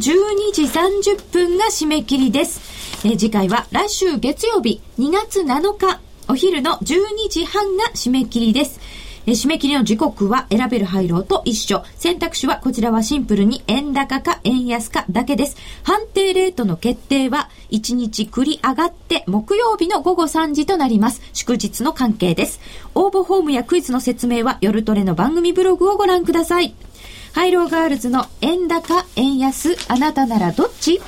時30分が締め切りです。え次回は来週月曜日、2月7日、お昼の12時半が締め切りです。え締め切りの時刻は選べるハイローと一緒。選択肢はこちらはシンプルに円高か円安かだけです。判定レートの決定は1日繰り上がって木曜日の午後3時となります。祝日の関係です。応募フォームやクイズの説明は夜トレの番組ブログをご覧ください。ハイローガールズの円高円安あなたならどっち？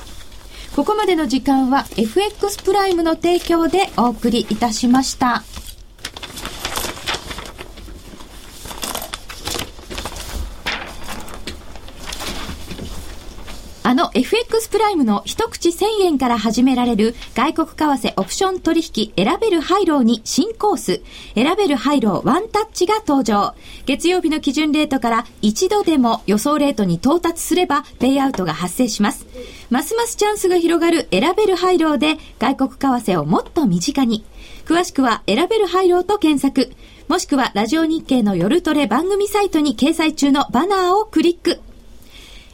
ここまでの時間は FX プライムの提供でお送りいたしました。あの FX プライムの一口1000円から始められる外国為替オプション取引選べるハイローに新コース選べるハイローワンタッチが登場。月曜日の基準レートから一度でも予想レートに到達すればペイアウトが発生します。ますますチャンスが広がる選べるハイローで外国為替をもっと身近に。詳しくは選べるハイローと検索。もしくはラジオ日経の夜トレ番組サイトに掲載中のバナーをクリック。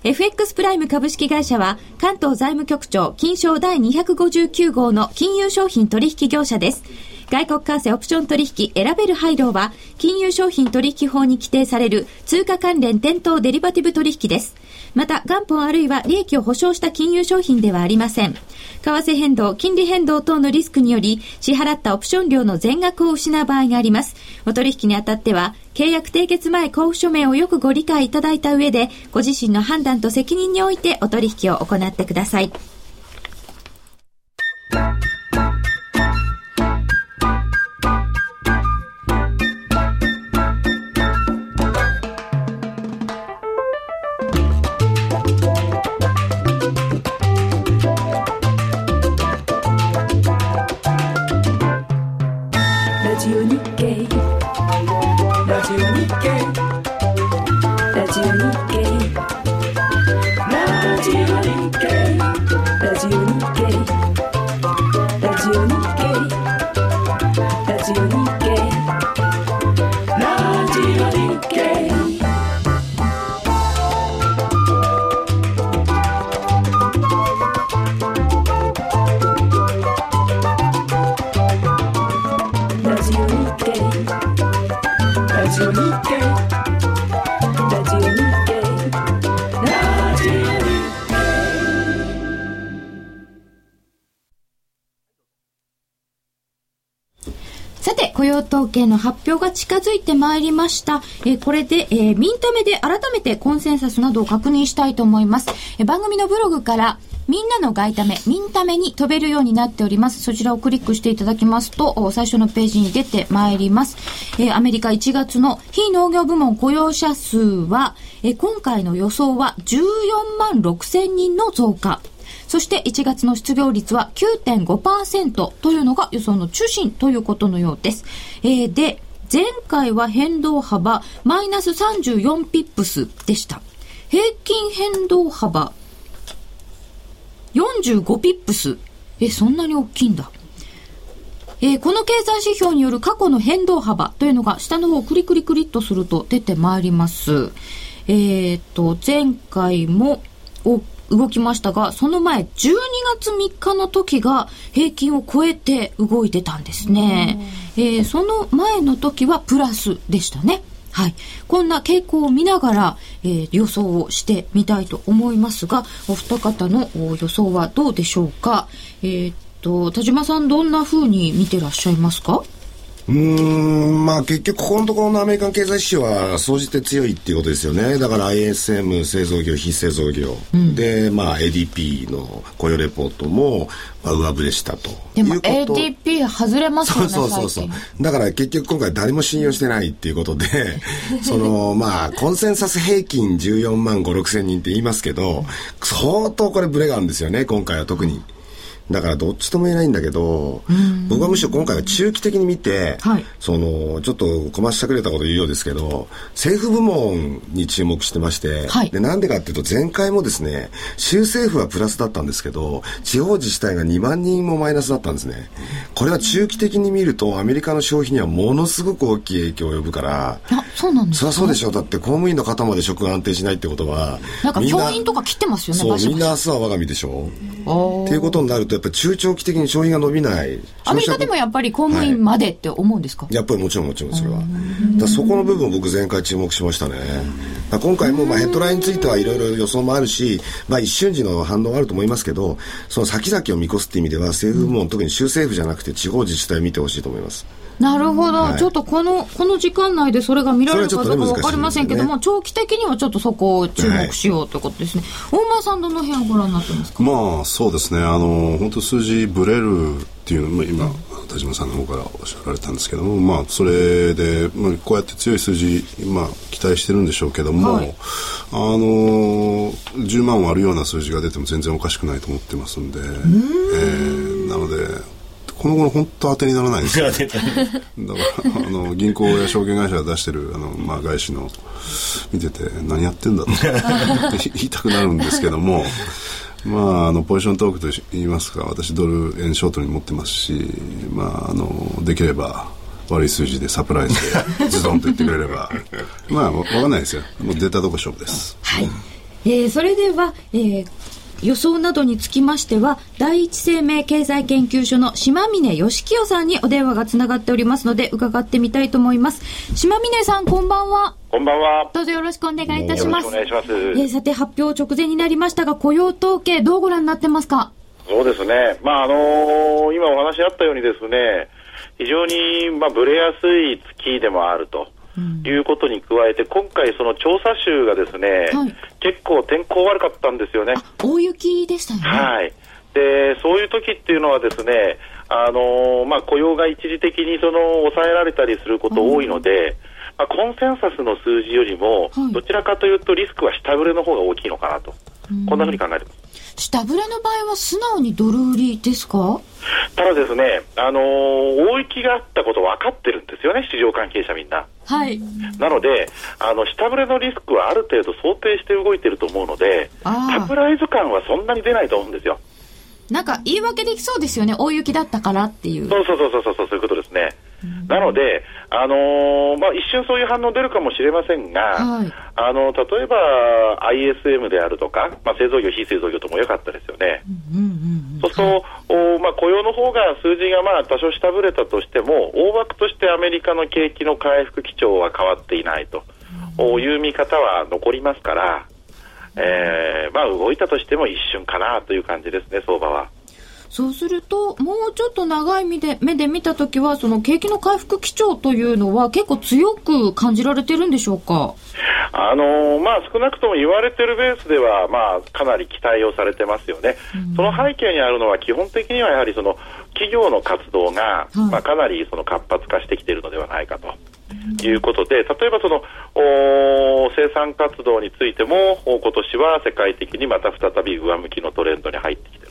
FX プライム株式会社は関東財務局長金賞第259号の金融商品取引業者です。外国為替オプション取引選べる配慮は金融商品取引法に規定される通貨関連店頭デリバティブ取引です。また元本あるいは利益を保証した金融商品ではありません。為替変動、金利変動等のリスクにより支払ったオプション料の全額を失う場合があります。お取引にあたっては契約締結前交付書面をよくご理解いただいた上で、ご自身の判断と責任においてお取引を行ってください。が近づいてまいりました。えーこれで、えーミンタメで改めてコンセンサスなどを確認したいと思います。えー番組のブログから、みんなの外為、ミンタメに飛べるようになっております。そちらをクリックしていただきますと、最初のページに出てまいります。えーアメリカ1月の非農業部門雇用者数は、えー今回の予想は14万6千人の増加。そして1月の失業率は9.5%というのが予想の中心ということのようです。えーで、前回は変動幅マイナス34ピップスでした。平均変動幅45ピップス。え、そんなに大きいんだ。えーこの経済指標による過去の変動幅というのが下の方をクリクリクリっとすると出てまいります。えっ、と、前回もお動きましたが、その前12月3日の時が平均を超えて動いてたんですね。えーその前の時はプラスでしたね。はい。こんな傾向を見ながら、えー予想をしてみたいと思いますが、お二方のお予想はどうでしょうか？えーっと、田島さんどんな風に見てらっしゃいますか？うーん、まあ結局ここのところのアメリカン経済指標は総じて強いっていうことですよね。だから ISM 製造業、非製造業。で、まあ ADP の雇用レポートも、まあ、上振れしたと。でも ADP 外れますよそうね、そうそうそう。だから結局今回誰も信用してないっていうことで、そのまあコンセンサス平均14万5、6千人って言いますけど、相当これブレがあるんですよね、今回は特に。だからどっちとも言えないんだけど、僕はむしろ今回は中期的に見て、はい。その、ちょっとこましゃくれたこと言うようですけど、政府部門に注目してまして、はい。で、なんでかっていうと前回もですね、州政府はプラスだったんですけど、地方自治体が2万人もマイナスだったんですね。これは中期的に見ると、アメリカの消費にはものすごく大きい影響を及ぶから、あそうなんですかそりゃそうでしょ。う。だって公務員の方まで職が安定しないってことは、なんかみ教員とか切ってますよねそう、みんな明日は我が身でしょ。おー。っていうことになると、やっぱり中長期的に消費が伸びない。アメリカでもやっぱり公務員までって思うんですか、やっぱりもちろんもちろんそれは。だそこの部分を僕前回注目しましたね。今回もまあヘッドラインについてはいろいろ予想もあるし、まあ一瞬時の反応はあると思いますけど、その先々を見越すっていう意味では政府部門、特に州政府じゃなくて地方自治体を見てほしいと思います。なるほど、はい。ちょっとこのこの時間内でそれが見られるかどうか分かりませんけども、難長期的にはちょっとそこを注目しようということですね、大前さんどの辺をご覧になってますか？まあそうですね。あの本当数字ブレるっていうのも今田島さんの方からおっしゃられたんですけどもまあそれで、まあ、こうやって強い数字、まあ、期待してるんでしょうけども、はい。あの10万割るような数字が出ても全然おかしくないと思ってますんでえーなのでこの頃本当当てにならないんです。よだからあの銀行や証券会社が出してるあの、まあ、外資の見てて何やってんだと。言いたくなるんですけどもまああのポジショントークと言いますか私ドル円ショートに持ってますし、まあ、あのできれば悪い数字でサプライズで ズドンと言ってくれれば。まあわかんないですよ。もう出たとこ勝負です。えーそれでは、えー予想などにつきましては第一生命経済研究所の島峰義清さんにお電話がつながっておりますので伺ってみたいと思います島峰さんこんばんはこんばんは。どうぞよろしくお願いいたしよろしますくお願いします。えーさて発表直前になりましたが雇用統計どうご覧になってますか？そうですね。まあ、あのー今お話あったようにですね、非常に、まあ、ブレやすい月でもあると。いうことに加えて、今回、その調査州がですね、はい結構天候悪かったんですよね。大雪でしたよねはい。で、そういう時っていうのはですね、あのーまあ、雇用が一時的にその抑えられたりすること多いので、まあ、コンセンサスの数字よりもはい、どちらかというとリスクは下振れの方が大きいのかなと。こんなふうに考えてます。下振れの場合は素直にドル売りですか？ただですね、あのー大雪があったこと分かってるんですよね、市場関係者みんな。はいなので、あの、下振れのリスクはある程度想定して動いてると思うので、サプライズ感はそんなに出ないと思うんですよ。なんか言い訳できそうですよね大雪だったからっていうそうそうそうそうそう、そういうことですね。なので、あのーまあ、一瞬そういう反応出るかもしれませんが、はい。あの、例えば ISM であるとか、まあ、製造業、非製造業とも良かったですよね。そうすると、おまあ、雇用の方が数字がまあ多少下振れたとしても、大枠としてアメリカの景気の回復基調は変わっていないと。いう見方は残りますから、えーまあ、動いたとしても一瞬かなという感じですね、相場は。そうすると、もうちょっと長い目で目で見たときは、その景気の回復基調というのは結構強く感じられてるんでしょうか？あのーまあ、少なくとも言われてるベースでは、まあ、かなり期待をされてますよね、その背景にあるのは、基本的にはやはりその企業の活動が、まあ、かなりその活発化してきているのではないかと。いうことで、例えばそのお生産活動についても、お今年は世界的にまた再び上向きのトレンドに入ってきている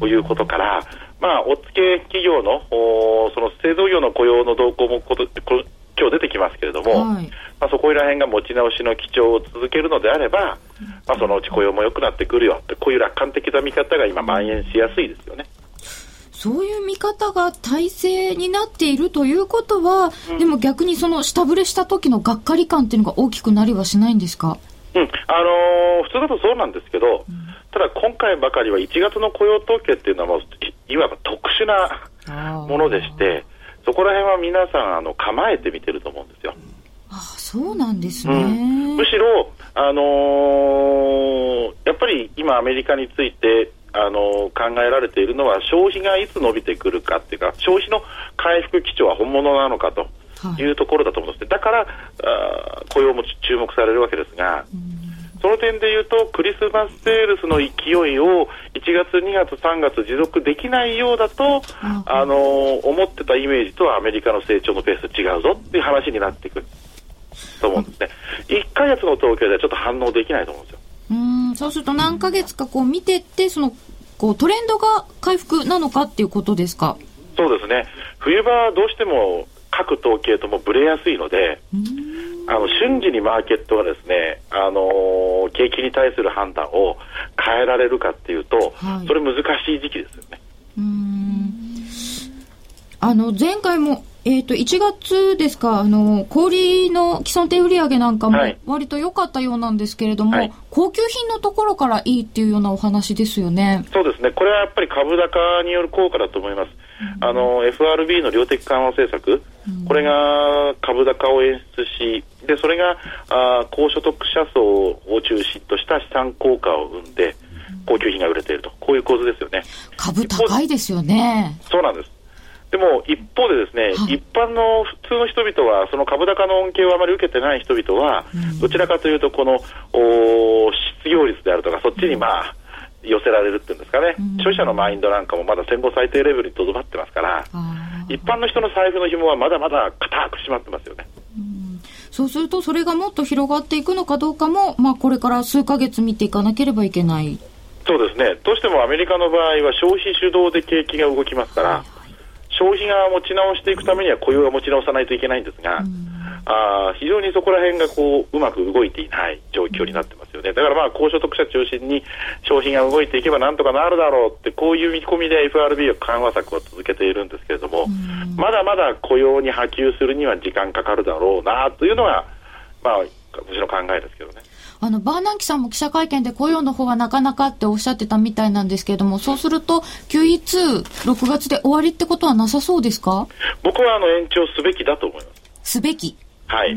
と、いうことから、まあ、お付け企業のおその製造業の雇用の動向もことこ今日出てきますけれども、はい。まあ、そこら辺が持ち直しの基調を続けるのであれば、まあ、そのうち雇用も良くなってくるよって、こういう楽観的な見方が今、蔓延しやすいですよね。そういう見方が体制になっているということは、でも逆にその下振れした時のがっかり感っていうのが大きくなりはしないんですか？うん。あのー普通だとそうなんですけど、ただ今回ばかりは1月の雇用統計っていうのはもういいわば特殊なものでして、そこら辺は皆さんあの構えて見てると思うんですよ。あそうなんですね、うん。むしろ、あのーやっぱり今、アメリカについて、あのー考えられているのは消費がいつ伸びてくるかっていうか消費の回復基調は本物なのかというところだと思うんですね、だからあー雇用も注目されるわけですが、その点で言うとクリスマスセールスの勢いを1月、2月、3月持続できないようだと、あのー思ってたイメージとはアメリカの成長のペース違うぞっていう話になってくると思うんですね。1ヶ月の統計ではちょっと反応できないと思うんですよ。うんそうすると何ヶ月かこう見てってそのこうトレンドが回復なのかっていうことですか？そうですね。冬場はどうしても各統計ともブレやすいので、あの瞬時にマーケットがですね、あのー景気に対する判断を変えられるかっていうと、はいそれ難しい時期ですよね。あの前回もえっ、と1月ですかあの小売の既存店売上なんかもはい割と良かったようなんですけれども、はい高級品のところからいいっていうようなお話ですよねそうですね。これはやっぱり株高による効果だと思います。あの FRB の量的緩和政策、これが株高を演出し、でそれがあー高所得者層を中心とした資産効果を生んで、高級品が売れていると、こういう構図ですよね。株高いですよね。そうなんです。でも一方でですね、はい。一般の普通の人々は、その株高の恩恵をあまり受けてない人々は、どちらかというと、このおー失業率であるとか、そっちにまあ、寄せられるっていうんですかね、消費者のマインドなんかもまだ戦後最低レベルにとどまってますから、一般の人の財布の紐はまだまだ固く締まってますよね。そうするとそれがもっと広がっていくのかどうかも、まあ、これから数ヶ月見ていかなければいけない。そうですね、どうしてもアメリカの場合は消費主導で景気が動きますから、消費が持ち直していくためには雇用が持ち直さないといけないんですが、あー非常にそこら辺がこううまく動いていない状況になってますよね。だからまあ高所得者中心に消費が動いていけばなんとかなるだろうってこういう見込みで FRB は緩和策を続けているんですけれども、まだまだ雇用に波及するには時間かかるだろうなというのがまあ私の考えですけどね。あのバーナンキさんも記者会見で雇用の方はなかなかっておっしゃってたみたいなんですけれどもそうすると QE26 月で終わりってことはなさそうですか？僕はあの延長すべきだと思います。すべきはい。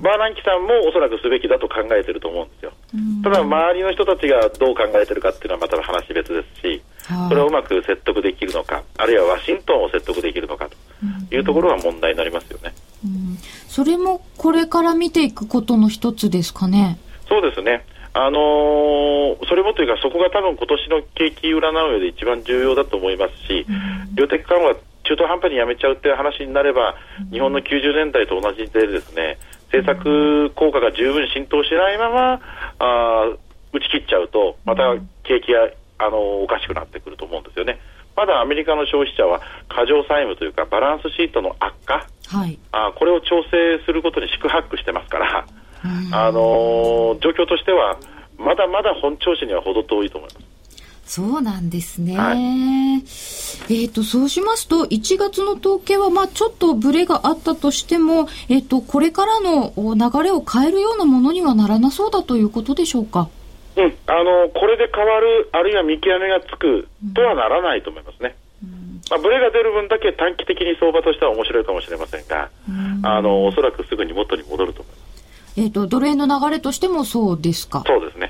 バーナンキさんもおそらくすべきだと考えてると思うんですよ。ただ、周りの人たちがどう考えてるかっていうのはまた話別ですし、はいそれをうまく説得できるのか、あるいはワシントンを説得できるのかというところが問題になりますよね。それもこれから見ていくことの一つですかねそうですね。あのーそれもというか、そこが多分今年の景気占う上で一番重要だと思いますし、量的緩和、中途半端にやめちゃうっていう話になれば、日本の90年代と同じでですね、政策効果が十分浸透しないまま、あー打ち切っちゃうと、また景気が、あのーおかしくなってくると思うんですよね。まだアメリカの消費者は過剰債務というか、バランスシートの悪化、はいあーこれを調整することに四苦八苦してますから、あのー状況としては、まだまだ本調子には程遠いと思います。そうなんですね。はいえっ、と、そうしますと、1月の統計は、まあちょっとブレがあったとしても、えっ、と、これからのお流れを変えるようなものにはならなそうだということでしょうか？うん、あのこれで変わる、あるいは見極めがつくとはならないと思いますね。まあ、ブレが出る分だけ短期的に相場としては面白いかもしれませんが、あのおそらくすぐに元に戻ると思います。えっ、と、ドル円の流れとしてもそうですか？そうですね。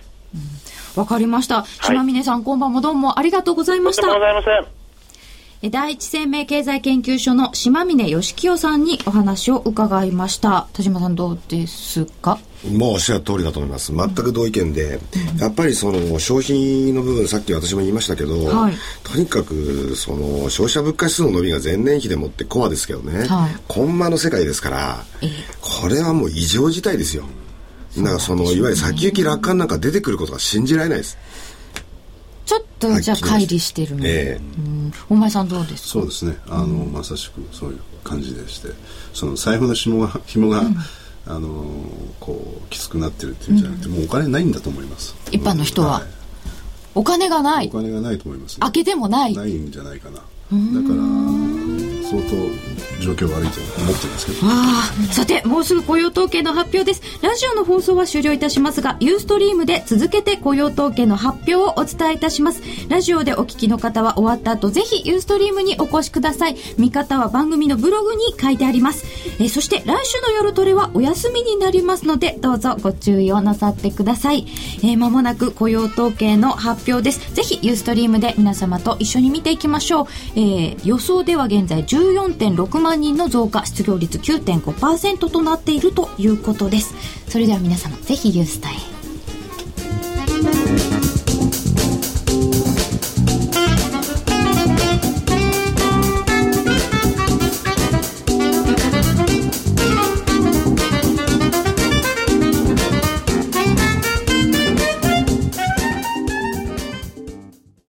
わかりました。島峰さん、今晩もどうもありがとうございましたとんでもご。ざいません。え第一生命経済研究所の島峰義清さんにお話を伺いました。田島さんどうですか？もうおっしゃる通りだと思います。全く同意見で、やっぱりその消費の部分、さっき私も言いましたけど、はいとにかくその消費者物価指数の伸びが前年比でもってコアですけどね、はいコンマの世界ですから、これはもう異常事態ですよ。だからそのいわゆる先行き楽観なんか出てくることが信じられないです。ちょっとじゃあ乖離してるの。ええ。うん。お前さんどうですか？そうですね。あの、まさしくそういう感じでして。その財布の紐が 紐が、あのこうきつくなってるっていうんじゃなくて、もうお金ないんだと思います。一般の人は。お金がない。お。金がないと思います、開けてもない。ないんじゃないかな。だから相当状況悪いと思ってるんですけどあ、さて、もうすぐ雇用統計の発表です。ラジオの放送は終了いたしますが、ユーストリームで続けて雇用統計の発表をお伝えいたします。ラジオでお聞きの方は終わった後、ぜひユーストリームにお越しください。見方は番組のブログに書いてあります。えそして来週の夜トレはお休みになりますので、どうぞご注意をなさってください。えー、もなく雇用統計の発表です。ぜひユーストリームで皆様と一緒に見ていきましょう。えー予想では現在14.6万人の増加、失業率9.5%となっているということです。それでは皆様、ぜひユースタへ。